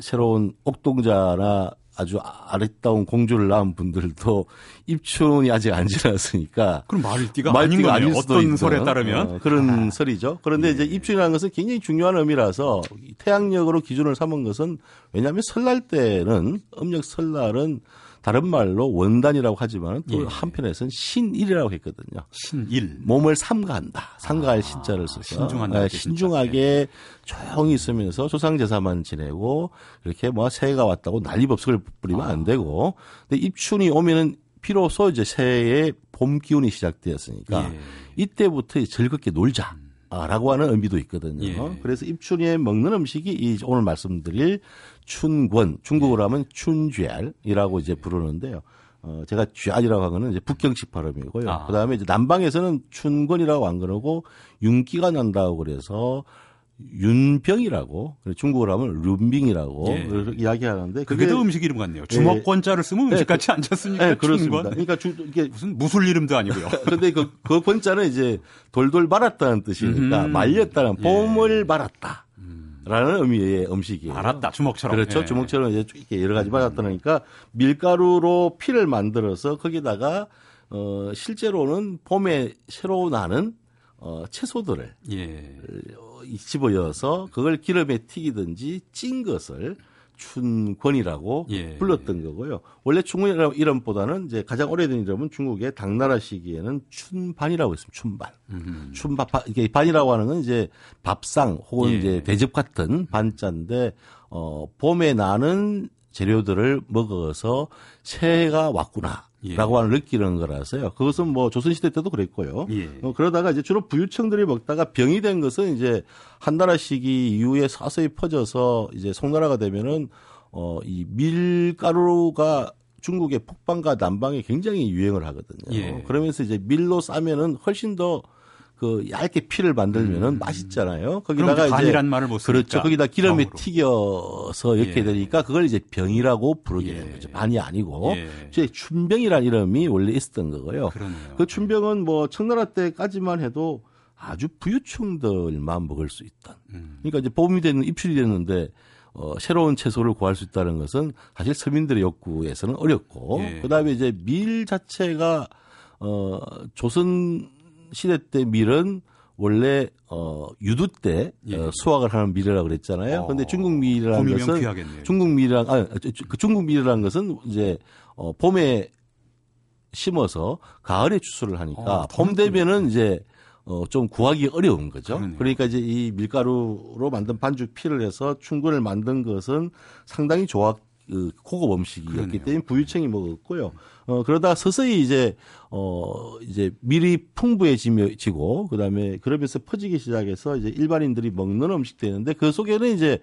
Speaker 6: 새로운 옥동자나 아주 아름다운 공주를 낳은 분들도 입춘이 아직 안 지났으니까
Speaker 2: 그럼 말띠가
Speaker 6: 말띠가
Speaker 2: 아닌 거네요. 어떤
Speaker 6: 있는,
Speaker 2: 설에 따르면
Speaker 6: 어, 그런
Speaker 2: 아.
Speaker 6: 설이죠. 그런데 이제 입춘이라는 것은 굉장히 중요한 의미라서 태양력으로 기준을 삼은 것은 왜냐하면 설날 때는 음력 설날은 다른 말로 원단이라고 하지만 또
Speaker 2: 예.
Speaker 6: 한편에서는 신일이라고 했거든요.
Speaker 2: 신일.
Speaker 6: 몸을 삼가한다. 삼가할
Speaker 2: 아,
Speaker 6: 신자를 써서
Speaker 2: 신중한다는
Speaker 6: 네. 신중하게 조용히 있으면서 조상 제사만 지내고 이렇게 뭐 새해가 왔다고 난리법석을 부리면
Speaker 2: 아.
Speaker 6: 안 되고 근데 입춘이 오면은 비로소 이제 새해의 봄 기운이 시작되었으니까
Speaker 2: 예.
Speaker 6: 이때부터 즐겁게 놀자. 라고 하는 의미도 있거든요.
Speaker 2: 예.
Speaker 6: 그래서 입춘에 먹는 음식이 이 오늘 말씀드릴 춘권, 중국어로 하면 춘쥐알이라고 이제 부르는데요. 어, 제가 쥐알이라고 한 거는 이제 북경식 발음이고요.
Speaker 2: 아.
Speaker 6: 그 다음에 이제 남방에서는 춘권이라고 안 그러고 윤기가 난다고 그래서 윤병이라고 중국어로 하면 룬빙이라고
Speaker 2: 예.
Speaker 6: 이야기하는데
Speaker 2: 그게 더 음식 이름 같네요. 주먹권자를 쓰면 음식
Speaker 6: 네,
Speaker 2: 같지 않잖습니까?
Speaker 6: 네, 그렇습니다. 그러니까 주, 이게
Speaker 2: 무슨 무술 이름도 아니고요.
Speaker 6: 근데 그, 그 번자는 이제 돌돌 말았다는 뜻이니까
Speaker 2: 음.
Speaker 6: 말렸다는
Speaker 2: 예.
Speaker 6: 봄을 말았다. 라는 의미의 음식이에요.
Speaker 2: 알았다. 주먹처럼.
Speaker 6: 그렇죠.
Speaker 2: 예.
Speaker 6: 주먹처럼 이제 이렇게 여러 가지 말았다니까 밀가루로 피를 만들어서 거기다가 어 실제로는 봄에 새로 나는 어 채소들을
Speaker 2: 예.
Speaker 6: 어, 집어여서 그걸 기름에 튀기든지 찐 것을 춘권이라고
Speaker 2: 예.
Speaker 6: 불렀던 거고요. 원래 춘권이라는 이름보다는 이제 가장 오래된 이름은 중국의 당나라 시기에는 춘반이라고 했습니다. 춘반.
Speaker 2: 음.
Speaker 6: 춘밥 이게 반이라고 하는 건 이제 밥상 혹은
Speaker 2: 예.
Speaker 6: 이제 대접 같은 반자인데 어 봄에 나는 재료들을 먹어서 새해가 왔구나.
Speaker 2: 예.
Speaker 6: 라고 하는 느끼는 거라서요. 그것은 뭐 조선시대 때도 그랬고요.
Speaker 2: 예.
Speaker 6: 어, 그러다가 이제 주로 부유층들이 먹다가 병이 된 것은 이제 한나라 시기 이후에 서서히 퍼져서 이제 송나라가 되면은 어, 이 밀가루가 중국의 북방과 남방에 굉장히 유행을 하거든요.
Speaker 2: 예.
Speaker 6: 그러면서 이제 밀로 싸면은 훨씬 더 그 얇게 피를 만들면은 맛있잖아요.
Speaker 2: 음. 그럼
Speaker 6: 거기다가
Speaker 2: 이제 말을 못.
Speaker 6: 그렇죠. 거기다 기름에
Speaker 2: 병으로.
Speaker 6: 튀겨서 이렇게
Speaker 2: 예.
Speaker 6: 되니까 그걸 이제 병이라고 부르게
Speaker 2: 예.
Speaker 6: 되는 거죠. 반이 아니고.
Speaker 2: 예.
Speaker 6: 이제 춘병이라는 이름이 원래 있었던 거고요.
Speaker 2: 그러네요.
Speaker 6: 그 춘병은 뭐 청나라 때까지만 해도 아주 부유층들만 먹을 수 있던.
Speaker 2: 음.
Speaker 6: 그러니까 이제 봄이 되는 입출이 됐는데 어, 새로운 채소를 구할 수 있다는 것은 사실 서민들의 욕구에서는 어렵고
Speaker 2: 예.
Speaker 6: 그다음에 이제 밀 자체가 어, 조선 시대 때 밀은 원래 어, 유두 때
Speaker 2: 예.
Speaker 6: 어, 수확을 하는 밀이라고 그랬잖아요.
Speaker 2: 어,
Speaker 6: 그런데 중국 밀이라는 것은
Speaker 2: 귀하겠네요.
Speaker 6: 중국 밀이랑 아, 그 중국 밀이라는 것은 이제 어, 봄에 심어서 가을에 추수를 하니까
Speaker 2: 어,
Speaker 6: 봄 되면은 이제 어, 좀 구하기 어려운 거죠.
Speaker 2: 그러네요.
Speaker 6: 그러니까 이제 이 밀가루로 만든 반죽 피를 해서 충분을 만든 것은 상당히 좋아 그 고급 음식이었기
Speaker 2: 그러네요.
Speaker 6: 때문에 부유층이 먹었고요. 어 그러다 서서히 이제 어 이제 밀이 풍부해지고 그 다음에 그러면서 퍼지기 시작해서 이제 일반인들이 먹는 음식 되는데 그 속에는 이제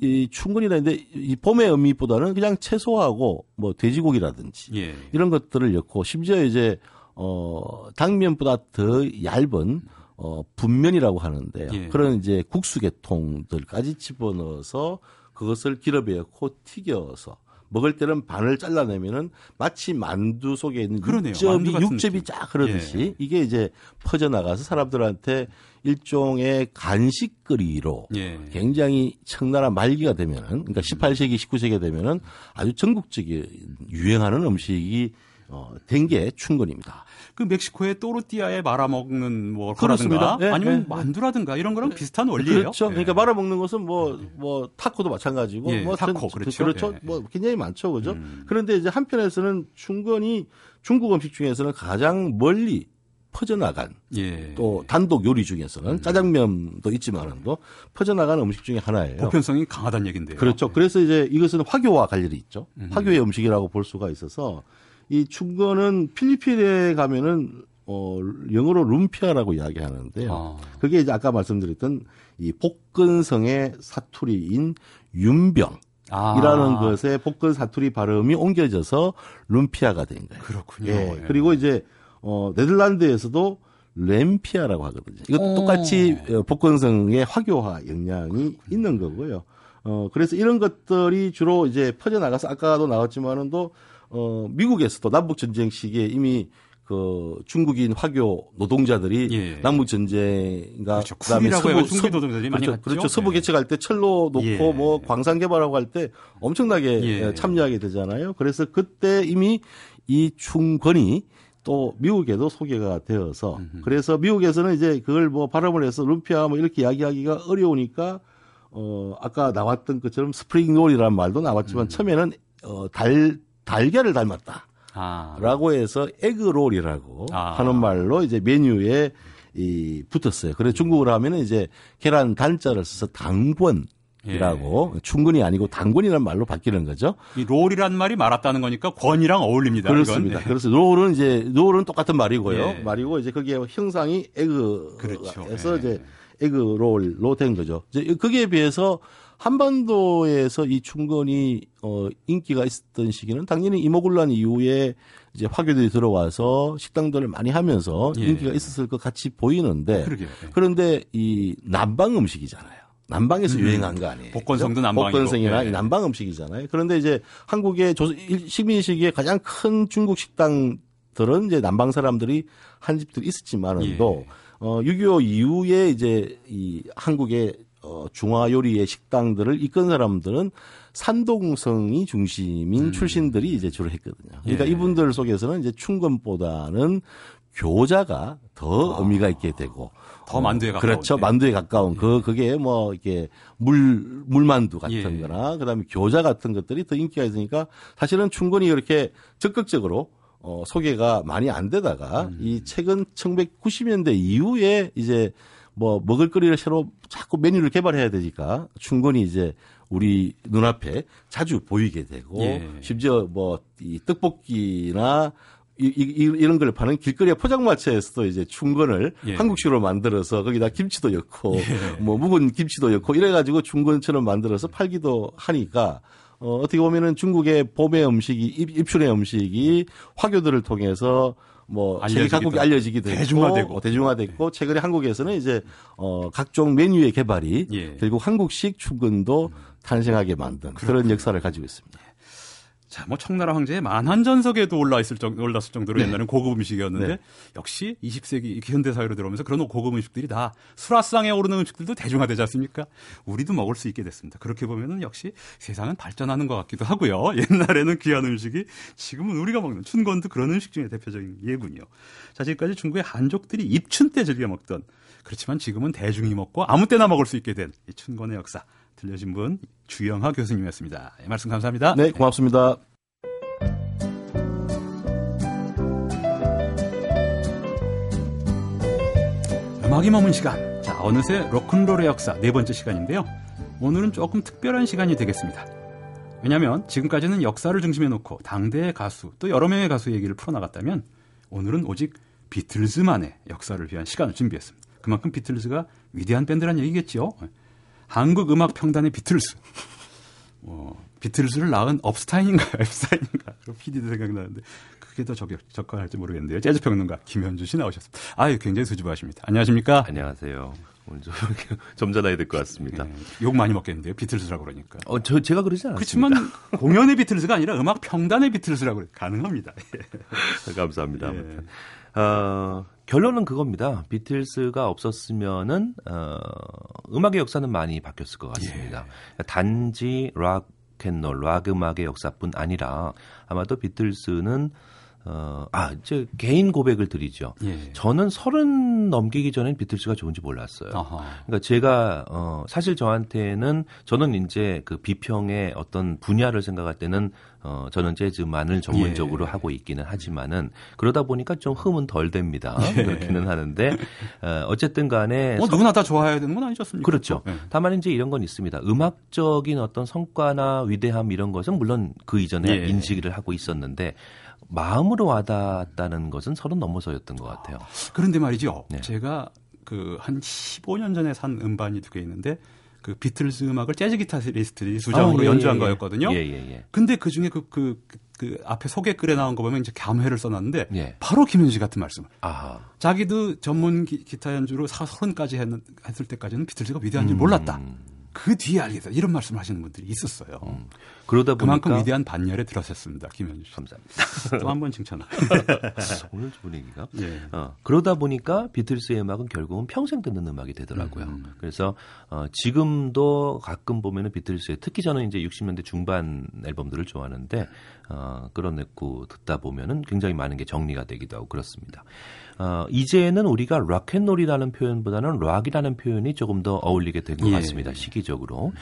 Speaker 6: 이 충분이라는데 이 봄의 의미보다는 그냥 채소하고 뭐 돼지고기라든지
Speaker 2: 예.
Speaker 6: 이런 것들을 넣고 심지어 이제 어 당면보다 더 얇은 어 분면이라고 하는데요.
Speaker 2: 예.
Speaker 6: 그런 이제 국수 계통들까지 집어넣어서 그것을 기름에 넣고 튀겨서 먹을 때는 반을 잘라내면은 마치 만두 속에 있는
Speaker 2: 그러네요.
Speaker 6: 육즙이 육즙이. 쫙 흐르듯이
Speaker 2: 예.
Speaker 6: 이게 이제 퍼져 나가서 사람들한테 일종의 간식거리로
Speaker 2: 예.
Speaker 6: 굉장히 청나라 말기가 되면은 그러니까 18세기 19세기가 되면은 아주 전국적인 유행하는 음식이 어, 된게 춘건입니다.
Speaker 2: 그 멕시코의 또르띠아에 말아먹는 뭐
Speaker 6: 그렇습니다.
Speaker 2: 거라든가
Speaker 6: 예,
Speaker 2: 아니면
Speaker 6: 예.
Speaker 2: 만두라든가 이런 거랑 비슷한 원리예요.
Speaker 6: 그렇죠. 그러니까
Speaker 2: 예.
Speaker 6: 말아먹는 것은 뭐, 뭐, 타코도 마찬가지고.
Speaker 2: 예,
Speaker 6: 뭐,
Speaker 2: 타코,
Speaker 6: 전-
Speaker 2: 그렇죠.
Speaker 6: 그렇죠.
Speaker 2: 예.
Speaker 6: 뭐, 굉장히 많죠. 그죠.
Speaker 2: 음.
Speaker 6: 그런데 이제 한편에서는 춘건이 중국 음식 중에서는 가장 멀리 퍼져나간
Speaker 2: 예.
Speaker 6: 또 단독 요리 중에서는 짜장면도 있지만은도 퍼져나가는 음식 중에 하나예요.
Speaker 2: 보편성이 강하다는 얘긴데요.
Speaker 6: 그렇죠. 그래서 이제 이것은 화교와 관련이 있죠.
Speaker 2: 음.
Speaker 6: 화교의 음식이라고 볼 수가 있어서 이 춘거는 필리핀에 가면은 어 영어로 룸피아라고 이야기하는데요.
Speaker 2: 아.
Speaker 6: 그게 이제 아까 말씀드렸던 이 복근성의 사투리인 윤병.
Speaker 2: 아.
Speaker 6: 이라는 것에 복근 사투리 발음이 옮겨져서 룸피아가 된 거예요.
Speaker 2: 그렇군요.
Speaker 6: 예.
Speaker 2: 예.
Speaker 6: 그리고 이제 어 네덜란드에서도 램피아라고 하거든요. 이것도
Speaker 2: 어.
Speaker 6: 똑같이 어, 복근성의 화교화 영향이 있는 거고요. 어 그래서 이런 것들이 주로 이제 퍼져 나가서 아까도 나왔지만은 또 어 미국에서도 남북 전쟁 시기에 이미 그 중국인 화교 노동자들이
Speaker 2: 예.
Speaker 6: 남북 전쟁과
Speaker 2: 그렇죠. 쿨리라고 해서 중국인 노동자들이 많이
Speaker 6: 그렇죠.
Speaker 2: 갔죠.
Speaker 6: 그렇죠. 서부
Speaker 2: 예.
Speaker 6: 개척할 때 철로 놓고
Speaker 2: 예.
Speaker 6: 뭐 광산 개발하고 할 때 엄청나게
Speaker 2: 예.
Speaker 6: 참여하게 되잖아요. 그래서 그때 이미 이 춘권이 또 미국에도 소개가 되어서 그래서 미국에서는 이제 그걸 뭐 발음을 해서 룸피아 뭐 이렇게 이야기하기가 어려우니까 어 아까 나왔던 것처럼 spring roll이라는 말도
Speaker 2: 음.
Speaker 6: 나왔지만 처음에는 어 달 달걀을 닮았다.
Speaker 2: 아.
Speaker 6: 라고 해서 에그롤이라고
Speaker 2: 아.
Speaker 6: 하는 말로 이제 메뉴에 이 붙었어요. 그래서 중국어로 하면은 이제 계란 단자를 써서 당권 이라고
Speaker 2: 예.
Speaker 6: 충분이 아니고 당권이라는 말로 바뀌는 거죠.
Speaker 2: 이 롤이란 말이 말았다는 거니까 권이랑 어울립니다.
Speaker 6: 그렇습니다.
Speaker 2: 네.
Speaker 6: 그래서 롤은 이제 롤은 똑같은 말이고요.
Speaker 2: 예.
Speaker 6: 말이고 이제 거기에 형상이 에그에서
Speaker 2: 그렇죠. 예.
Speaker 6: 이제 에그롤로 된 거죠. 이제 거기에 비해서 한반도에서 이 충건이 어 인기가 있었던 시기는 당연히 이모군란 이후에 이제 화교들이 들어와서 식당들을 많이 하면서
Speaker 2: 예.
Speaker 6: 인기가 있었을 것 같이 보이는데
Speaker 2: 그러게요. 예.
Speaker 6: 그런데 이 남방 음식이잖아요. 남방에서
Speaker 2: 음.
Speaker 6: 유행한 거 아니에요.
Speaker 2: 복건성도
Speaker 6: 그죠?
Speaker 2: 남방이고.
Speaker 6: 복건성이나
Speaker 2: 예.
Speaker 6: 이 남방 음식이잖아요. 그런데 이제 한국의 조- 일- 식민 시기에 가장 큰 중국 식당들은 이제 남방 사람들이 한 집들이 있었지만은도
Speaker 2: 예.
Speaker 6: 어, 6.25 이후에 이제 이 한국의 어, 중화 요리의 식당들을 이끈 사람들은 산동성이 중심인 출신들이 이제 주로 했거든요. 그러니까
Speaker 2: 음. 예.
Speaker 6: 이분들 속에서는 이제 충건보다는 교자가 더 의미가 있게 되고
Speaker 2: 더 만두에 가까운.
Speaker 6: 그렇죠.
Speaker 2: 네.
Speaker 6: 만두에 가까운 그 그게 뭐 이게 물 물만두 같은
Speaker 2: 예.
Speaker 6: 거나 그다음에 교자 같은 것들이 더 인기가 있으니까 사실은 충분히 이렇게 적극적으로 어 소개가 많이 안 되다가
Speaker 2: 음.
Speaker 6: 이 최근 1990년대 이후에 이제 뭐 먹을거리를 새로 자꾸 메뉴를 개발해야 되니까 충분히 이제 우리 눈앞에 자주 보이게 되고
Speaker 2: 예.
Speaker 6: 심지어 뭐 이 떡볶이나 이, 이, 이- 이런 걸 파는 길거리 포장마차에서도 이제 충건을
Speaker 2: 예.
Speaker 6: 한국식으로 만들어서 거기다 김치도 넣고 뭐 묵은 김치도 넣고 이래가지고 충건처럼 만들어서 팔기도 하니까 어, 어떻게 보면은 중국의 봄의 음식이 입, 입춘의 음식이 화교들을 통해서 뭐 세계 각국에 알려지기도 했고,
Speaker 2: 대중화되고.
Speaker 6: 어, 대중화됐고 최근에 한국에서는 이제 어 각종 메뉴의 개발이
Speaker 2: 예.
Speaker 6: 결국 한국식 충건도 탄생하게 만든 그런 역사를 가지고 있습니다.
Speaker 2: 자, 뭐 청나라 황제의 만한전석에도 올라 있을 정 올랐을 정도로 옛날엔 고급 음식이었는데
Speaker 6: 네.
Speaker 2: 역시 20세기 현대 사회로 들어오면서 그런 고급 음식들이 다 수라상에 오르는 음식들도 대중화되지 않습니까? 우리도 먹을 수 있게 됐습니다. 그렇게 보면은 역시 세상은 발전하는 것 같기도 하고요. 옛날에는 귀한 음식이 지금은 우리가 먹는 춘건도 그런 음식 중에 대표적인 예군요. 자, 지금까지 중국의 한족들이 입춘 때 즐겨 먹던 그렇지만 지금은 대중이 먹고 아무 때나 먹을 수 있게 된 이 춘건의 역사 들려신 분 주영하 교수님이었습니다. 예, 말씀 감사합니다.
Speaker 6: 네, 고맙습니다.
Speaker 2: 음악이 머문 시간. 자, 어느새 로큰롤의 역사 네 번째 시간인데요. 오늘은 조금 특별한 시간이 되겠습니다. 왜냐하면 지금까지는 역사를 중심에 놓고 당대의 가수 또 여러 명의 가수 얘기를 풀어나갔다면 오늘은 오직 비틀즈만의 역사를 위한 시간을 준비했습니다. 그만큼 비틀즈가 위대한 밴드란 얘기겠죠. 한국 음악 평단의 비틀즈. 뭐 비틀즈를 낳은 업스타인인가요? 앱스타인인가? 그런 PD도 생각나는데 그게 더 적격, 적합할지 모르겠는데요. 재즈 평론가 김현주 씨 나오셨습니다. 아유 굉장히 수줍어하십니다. 안녕하십니까?
Speaker 7: 안녕하세요. 오늘 좀 점잖아야 될 것 같습니다.
Speaker 2: 네, 욕 많이 먹겠는데요. 비틀즈라고 그러니까.
Speaker 7: 어, 저 제가 그러지 않았습니다.
Speaker 2: 그렇지만 공연의 비틀즈가 아니라 음악 평단의 비틀즈라고 그래. 가능합니다. 예.
Speaker 7: 감사합니다.
Speaker 2: 예.
Speaker 7: 아무튼. 어, 결론은 그겁니다. 비틀스가 없었으면은 어, 음악의 역사는 많이 바뀌었을 것 같습니다.
Speaker 2: 예.
Speaker 7: 단지 락 캔롤, 락 음악의 역사뿐 아니라 아마도 비틀스는 어, 아, 이제 개인 고백을 드리죠.
Speaker 2: 예.
Speaker 7: 저는 서른 넘기기 전엔 비틀스가 좋은지 몰랐어요.
Speaker 2: 아하.
Speaker 7: 그러니까 제가 어 사실 저한테는 저는 이제 그 비평의 어떤 분야를 생각할 때는 어 저는 재즈만을 전문적으로
Speaker 2: 예.
Speaker 7: 하고 있기는 하지만은 그러다 보니까 좀 흠은 덜 됩니다. 그렇기는 하는데 어 어쨌든 간에
Speaker 2: 뭐
Speaker 7: 서-
Speaker 2: 누구나 다 좋아해야 되는 건 아니지 않습니까?
Speaker 7: 그렇죠.
Speaker 2: 예.
Speaker 7: 다만 이제 이런 건 있습니다. 음악적인 어떤 성과나 위대함 이런 것은 물론 그 이전에
Speaker 2: 예.
Speaker 7: 인식을 하고 있었는데 마음으로 와닿았다는 것은 서른 넘어서였던 것 같아요.
Speaker 2: 그런데 말이죠.
Speaker 7: 네.
Speaker 2: 제가 그 한 15년 전에 산 음반이 두 개 있는데 그 비틀즈 음악을 재즈 기타리스트들이 수정으로
Speaker 7: 아, 예,
Speaker 2: 연주한
Speaker 7: 예, 예.
Speaker 2: 거였거든요.
Speaker 7: 예, 예, 예.
Speaker 2: 근데 그 중에 그, 그, 그, 그 앞에 소개 글에 나온 거 보면 이제 감회를 써놨는데
Speaker 7: 예.
Speaker 2: 바로 김현지 같은 말씀을.
Speaker 7: 아하.
Speaker 2: 자기도 전문 기, 타 연주로 사- 서른까지 했, 했을 때까지는 비틀즈가 위대한 줄 몰랐다. 그 뒤에 알게 됐다. 이런 말씀 하시는 분들이 있었어요.
Speaker 7: 그러다
Speaker 2: 그만큼
Speaker 7: 보니까
Speaker 2: 위대한 반열에 들어섰습니다. 김현주 씨.
Speaker 7: 감사합니다.
Speaker 2: 또 한 번 칭찬을.
Speaker 7: 오늘 분위기가.
Speaker 2: 예.
Speaker 7: 어, 그러다 보니까 비틀스의 음악은 결국은 평생 듣는 음악이 되더라고요.
Speaker 2: 음.
Speaker 7: 그래서 어, 지금도 가끔 보면은 비틀스의 특히 저는 이제 60년대 중반 앨범들을 좋아하는데 어, 끌어내고 듣다 보면은 굉장히 많은 게 정리가 되기도 하고 그렇습니다. 어, 이제는 우리가 락앤롤이라는 표현보다는 락이라는 표현이 조금 더 어울리게 된것
Speaker 2: 예.
Speaker 7: 같습니다. 시기적으로.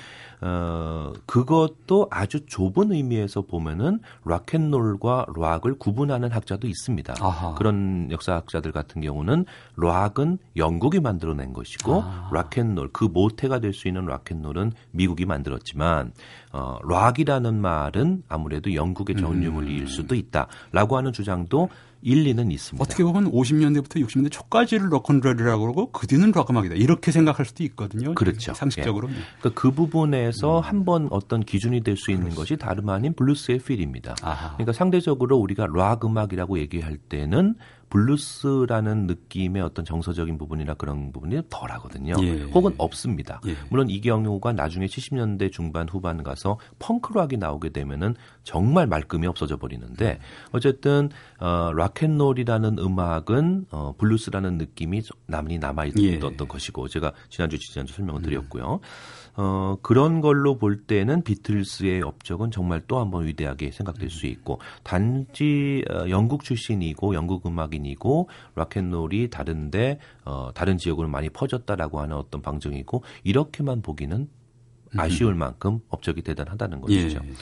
Speaker 7: 어, 그것도 아주 좁은 의미에서 보면은 락앤롤과 락을 구분하는 학자도 있습니다.
Speaker 2: 아하.
Speaker 7: 그런 역사학자들 같은 경우는 락은 영국이 만들어낸 것이고
Speaker 2: 아.
Speaker 7: 락앤롤 그 모태가 될 수 있는 락앤롤은 미국이 만들었지만 어, 락이라는 말은 아무래도 영국의 전유물일 수도 있다라고 하는 주장도 일리는 있습니다.
Speaker 2: 어떻게 보면 50년대부터 60년대 초까지를 록큰롤이라고 그러고 그 뒤는 락음악이다. 이렇게 생각할 수도 있거든요.
Speaker 7: 그렇죠.
Speaker 2: 상식적으로.
Speaker 7: 그러니까 그 부분에서 한번 어떤 기준이 될 수 있는 것이 다름 아닌 블루스의 feel입니다.
Speaker 2: 아하.
Speaker 7: 그러니까 상대적으로 우리가 락 음악이라고 얘기할 때는 블루스라는 느낌의 어떤 정서적인 부분이나 그런 부분이 덜하거든요.
Speaker 2: 예.
Speaker 7: 혹은 없습니다.
Speaker 2: 예.
Speaker 7: 물론 이 경우가 나중에 70년대 중반 후반 가서 펑크락이 나오게 되면은 정말 말끔히 없어져 버리는데 어쨌든 어, 락앤롤이라는 음악은 어, 블루스라는 느낌이 남이 남아 있던
Speaker 2: 예.
Speaker 7: 것이고 제가 지난주 지난주 설명을 드렸고요. 어, 그런 걸로 볼 때는 비틀스의 업적은 정말 또 한 번 위대하게 생각될 수 있고 단지 어, 영국 출신이고 영국 음악인 확인이고 락앤롤이 다른데 어 다른 지역으로 많이 퍼졌다라고 하는 어떤 방증이고 이렇게만 보기는 아쉬울 만큼 업적이 대단하다는 것이죠.
Speaker 2: 예.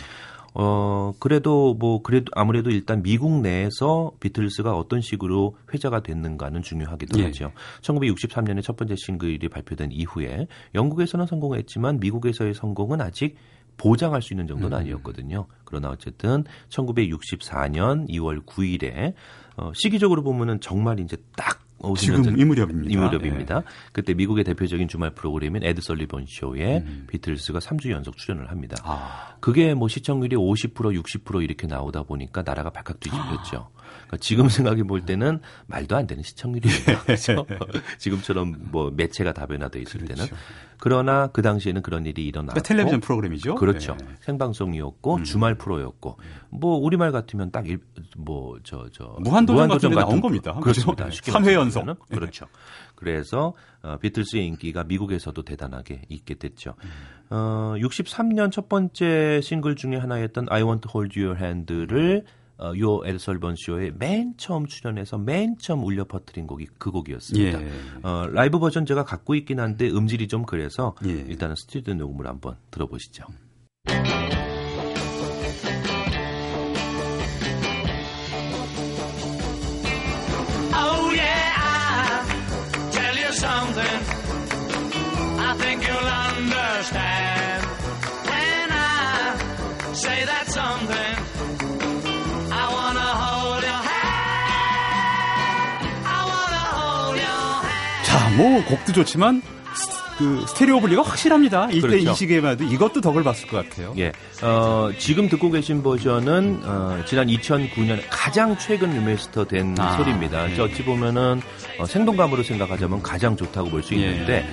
Speaker 7: 어, 그래도 뭐, 그래도 아무래도 일단 미국 내에서 비틀스가 어떤 식으로 회자가 됐는가는 중요하기도
Speaker 2: 예.
Speaker 7: 하죠. 1963년에 첫 번째 싱글이 발표된 이후에 영국에서는 성공했지만 미국에서의 성공은 아직 보장할 수 있는 정도는
Speaker 2: 음.
Speaker 7: 아니었거든요. 그러나 어쨌든 1964년 2월 9일에 어, 시기적으로 보면은 정말 이제 딱 50년
Speaker 2: 지금 전이 무렵입니다. 예.
Speaker 7: 이 무렵입니다. 그때 미국의 대표적인 주말 프로그램인 에드 설리번 쇼에 비틀스가 3주 연속 출연을 합니다.
Speaker 2: 음. 아,
Speaker 7: 그게 뭐 시청률이 50% 60% 이렇게 나오다 보니까 나라가 발칵 뒤집혔죠. 그러니까 지금 생각해 볼 때는 말도 안 되는 시청률입니다. 그렇죠? 지금처럼 뭐 매체가 다변화돼 있을 때는
Speaker 2: 그렇죠.
Speaker 7: 그러나 그 당시에는 그런 일이 일어났고
Speaker 2: 그러니까 텔레비전 프로그램이죠.
Speaker 7: 그렇죠.
Speaker 2: 예.
Speaker 7: 생방송이었고 주말 프로였고 뭐 우리말 같으면 딱 뭐 저 저
Speaker 2: 무한도전 같은 데 나온 겁니다.
Speaker 7: 그렇습니다.
Speaker 2: 그죠?
Speaker 7: 쉽게
Speaker 2: 삼회
Speaker 7: 말씀드리면은.
Speaker 2: 연속. 예.
Speaker 7: 그렇죠. 그래서 어, 비틀스의 인기가 미국에서도 대단하게 있게 됐죠. 어, 63년 첫 번째 싱글 중에 하나였던 I Want to Hold Your Hand를 어, 요 에드 설리번 쇼에 맨 처음 출연해서 맨 처음 울려 퍼뜨린 곡이 그 곡이었습니다.
Speaker 2: 예.
Speaker 7: 어, 라이브 버전 제가 갖고 있긴 한데 음질이 좀 그래서
Speaker 2: 예.
Speaker 7: 일단은 스튜디오 녹음을 한번 들어보시죠.
Speaker 8: Oh
Speaker 2: 뭐 곡도 좋지만 스, 그 스테레오 분리가 확실합니다. 이때
Speaker 7: 그렇죠.
Speaker 2: 이 시기에만 해도 이것도 덕을 봤을 것 같아요.
Speaker 7: 예, 어, 지금 듣고 계신 버전은 어, 지난 2009년에 가장 최근 remaster 된
Speaker 2: 아,
Speaker 7: 소리입니다.
Speaker 2: 예.
Speaker 7: 어찌 보면은 어, 생동감으로 생각하자면 가장 좋다고 볼수
Speaker 2: 예.
Speaker 7: 있는데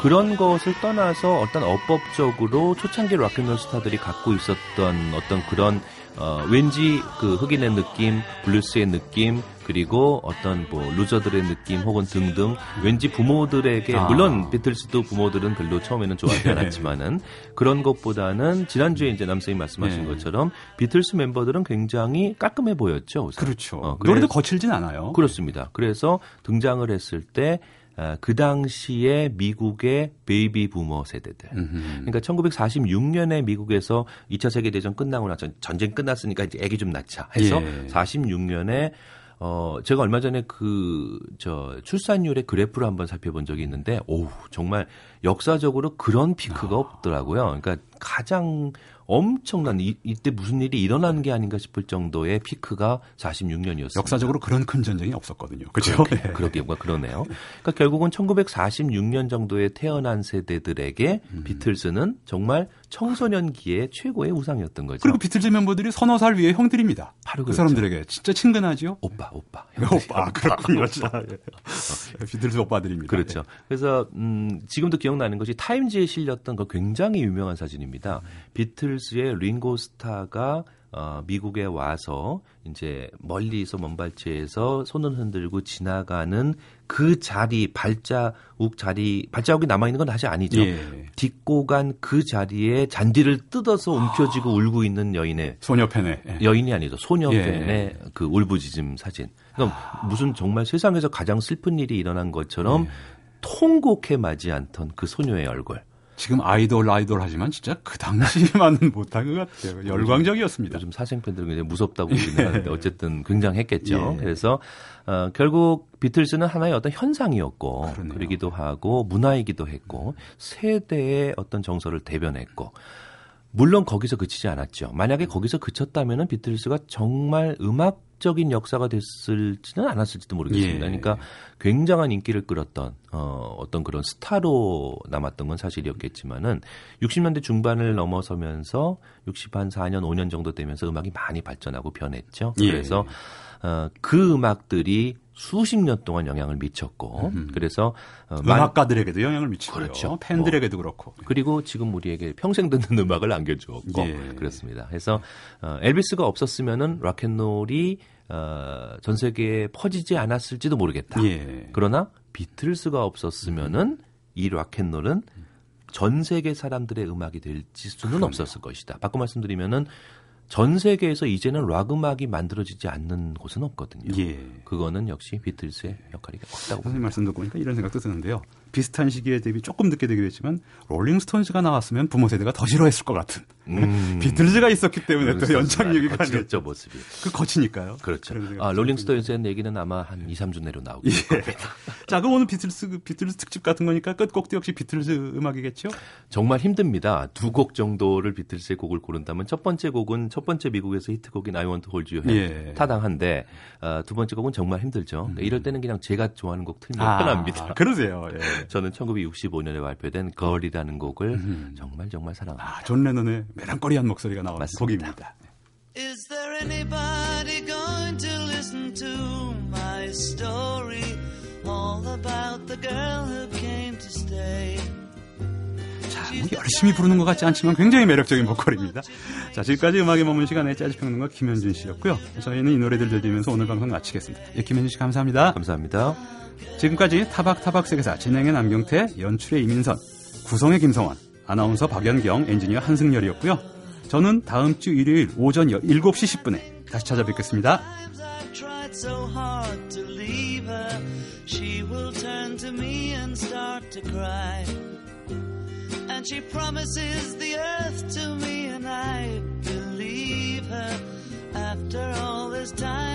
Speaker 7: 그런 것을 떠나서 어떤 어법적으로 초창기 락앤롤 스타들이 갖고 있었던 어떤 그런 어, 왠지 그 흑인의 느낌, 블루스의 느낌, 그리고 어떤 뭐 loser들의 느낌 혹은 등등 왠지 부모들에게
Speaker 2: 아.
Speaker 7: 물론 비틀스도 부모들은 별로 처음에는 좋아하지
Speaker 2: 예.
Speaker 7: 않았지만은 그런 것보다는 지난주에 이제 남 선생이 말씀하신
Speaker 2: 예.
Speaker 7: 것처럼 비틀스 멤버들은 굉장히 깔끔해 보였죠. 우선.
Speaker 2: 그렇죠.
Speaker 7: 어,
Speaker 2: 노래도 거칠진 않아요.
Speaker 7: 그렇습니다. 그래서 등장을 했을 때 아, 그 당시에 미국의 베이비 부머 세대들. 그러니까 1946년에 미국에서 2차 세계 대전 끝나고 나서 전쟁 끝났으니까 이제 애기 좀 낳자 해서
Speaker 2: 예.
Speaker 7: 46년에 어 제가 얼마 전에 그 저 출산율의 그래프를 한번 살펴본 적이 있는데 오 정말 역사적으로 그런 피크가
Speaker 2: 아.
Speaker 7: 없더라고요. 그러니까 가장 엄청난 이, 이때 무슨 일이 일어난 게 아닌가 싶을 정도의 피크가 46년이었습니다.
Speaker 2: 역사적으로 그런 큰 전쟁이 없었거든요. 그렇죠?
Speaker 7: 그렇게, 그러게 뭔가 그러네요. 그러니까 결국은 1946년 정도에 태어난 세대들에게
Speaker 2: 음.
Speaker 7: 비틀스는 정말 청소년기의 최고의 우상이었던 거죠.
Speaker 2: 그리고 비틀즈 멤버들이 서너 살 위에 형들입니다.
Speaker 7: 바로
Speaker 2: 그
Speaker 7: 그렇죠.
Speaker 2: 사람들에게 진짜 친근하죠.
Speaker 7: 오빠, 오빠.
Speaker 2: 오빠 그렇군요. 진짜. 예. 비틀즈 오빠들입니다.
Speaker 7: 그렇죠. 그래서 음, 지금도 기억나는 것이 타임즈에 실렸던 그 굉장히 유명한 사진입니다. 비틀즈의 링고 스타가 어, 미국에 와서 이제 멀리서 먼발치에서 손을 흔들고 지나가는 그 자리 발자국 자리 발자국이 남아 있는 건 사실 아니죠.
Speaker 2: 예.
Speaker 7: 딛고 간 그 자리에 잔디를 뜯어서 움켜쥐고 울고 있는 여인의
Speaker 2: 소녀 팬에. 예.
Speaker 7: 여인이 아니죠. 소녀팬의
Speaker 2: 예.
Speaker 7: 그 울부짖음 사진. 그러니까 무슨 정말 세상에서 가장 슬픈 일이 일어난 것처럼
Speaker 2: 예.
Speaker 7: 통곡해 마지 않던 그 소녀의 얼굴.
Speaker 2: 지금 아이돌 아이돌 하지만 진짜 그 당시만은 못한 것 같아요. 열광적이었습니다.
Speaker 7: 요즘 사생팬들은 굉장히 무섭다고 보기는 하는데 어쨌든 굉장했겠죠.
Speaker 2: 예.
Speaker 7: 그래서 어, 결국 비틀즈는 하나의 어떤 현상이었고
Speaker 2: 그러네요.
Speaker 7: 그러기도 하고 문화이기도 했고 세대의 어떤 정서를 대변했고 물론 거기서 그치지 않았죠. 만약에 거기서 그쳤다면은 비틀스가 정말 음악적인 역사가 됐을지는 않았을지도 모르겠습니다.
Speaker 2: 예.
Speaker 7: 그러니까 굉장한 인기를 끌었던 어, 어떤 그런 스타로 남았던 건 사실이었겠지만은 60년대 중반을 넘어서면서 60한 4년 5년 정도 되면서 음악이 많이 발전하고 변했죠.
Speaker 2: 예.
Speaker 7: 그래서 어, 그 음악들이 수십 년 동안 영향을 미쳤고 그래서 어, 많-
Speaker 2: 음악가들에게도 영향을 미치고요.
Speaker 7: 그렇죠.
Speaker 2: 팬들에게도 그렇고.
Speaker 7: 그리고 지금 우리에게 평생 듣는 음악을 안겨주었고
Speaker 2: 예.
Speaker 7: 그렇습니다. 그래서 어, 엘비스가 없었으면은 락앤롤이 어, 전 세계에 퍼지지 않았을지도 모르겠다.
Speaker 2: 예.
Speaker 7: 그러나 비틀스가 없었으면은 이 락앤롤은 전 세계 사람들의 음악이 될 수는 없었을 것이다. 바꿔 말씀드리면은 전 세계에서 이제는 락 음악이 만들어지지 않는 곳은 없거든요.
Speaker 2: 예.
Speaker 7: 그거는 역시 비틀스의 역할이 컸다고
Speaker 2: 선생님. 말씀 듣고 보니까 이런 생각도 드는데요. 비슷한 시기에 데뷔 조금 늦게 되긴 했지만 롤링스톤즈가 나왔으면 부모 세대가 더 싫어했을 것 같은
Speaker 7: 음.
Speaker 2: 비틀즈가 있었기 때문에 또 연착륙이 가능했죠.
Speaker 7: 모습이.
Speaker 2: 그 거치니까요.
Speaker 7: 그렇죠. 아. 롤링스톤즈의 얘기는 아마 한 2, 3주 내로 나오고
Speaker 2: 예.
Speaker 7: 일 겁니다.
Speaker 2: 자, 그럼 오늘 비틀스 비틀스 특집 같은 거니까 끝곡도 역시 비틀즈 음악이겠죠?
Speaker 7: 정말 힘듭니다. 두 곡 정도를 비틀스의 곡을 고른다면 첫 번째 곡은 첫 번째 미국에서 히트곡인 I Want to Hold Your Hand
Speaker 2: 예.
Speaker 7: 타당한데 어, 두 번째 곡은 정말 힘들죠. 그러니까 이럴 때는 그냥 제가 좋아하는 곡 틀면
Speaker 2: 아,
Speaker 7: 편합니다.
Speaker 2: 그러세요. 예.
Speaker 7: 저는 1965년에 발표된 Girl이라는 곡을 정말 정말 사랑합니다.
Speaker 2: 아, 존 레논의 멜랑콜리한 목소리가 나오는
Speaker 7: 맞습니다.
Speaker 2: 곡입니다.
Speaker 8: Is there anybody going to listen to my story? All about the girl who came to stay.
Speaker 2: 자, 뭐 열심히 부르는 것 같지 않지만 굉장히 매력적인 보컬입니다. 자, 지금까지 음악에 머문 시간에 재즈평론가 김현준 씨였고요. 저희는 이 노래들 들리면서 오늘 방송 마치겠습니다. 예, 김현준 씨 감사합니다.
Speaker 7: 감사합니다.
Speaker 2: 지금까지 타박타박 세계사 진행의 남경태, 연출의 이민선, 구성의 김성환, 아나운서 박연경, 엔지니어 한승열이었고요. 저는 다음 주 일요일 오전 7시 10분에 다시 찾아뵙겠습니다.
Speaker 8: And she promises the earth to me, and I believe her. After all this time.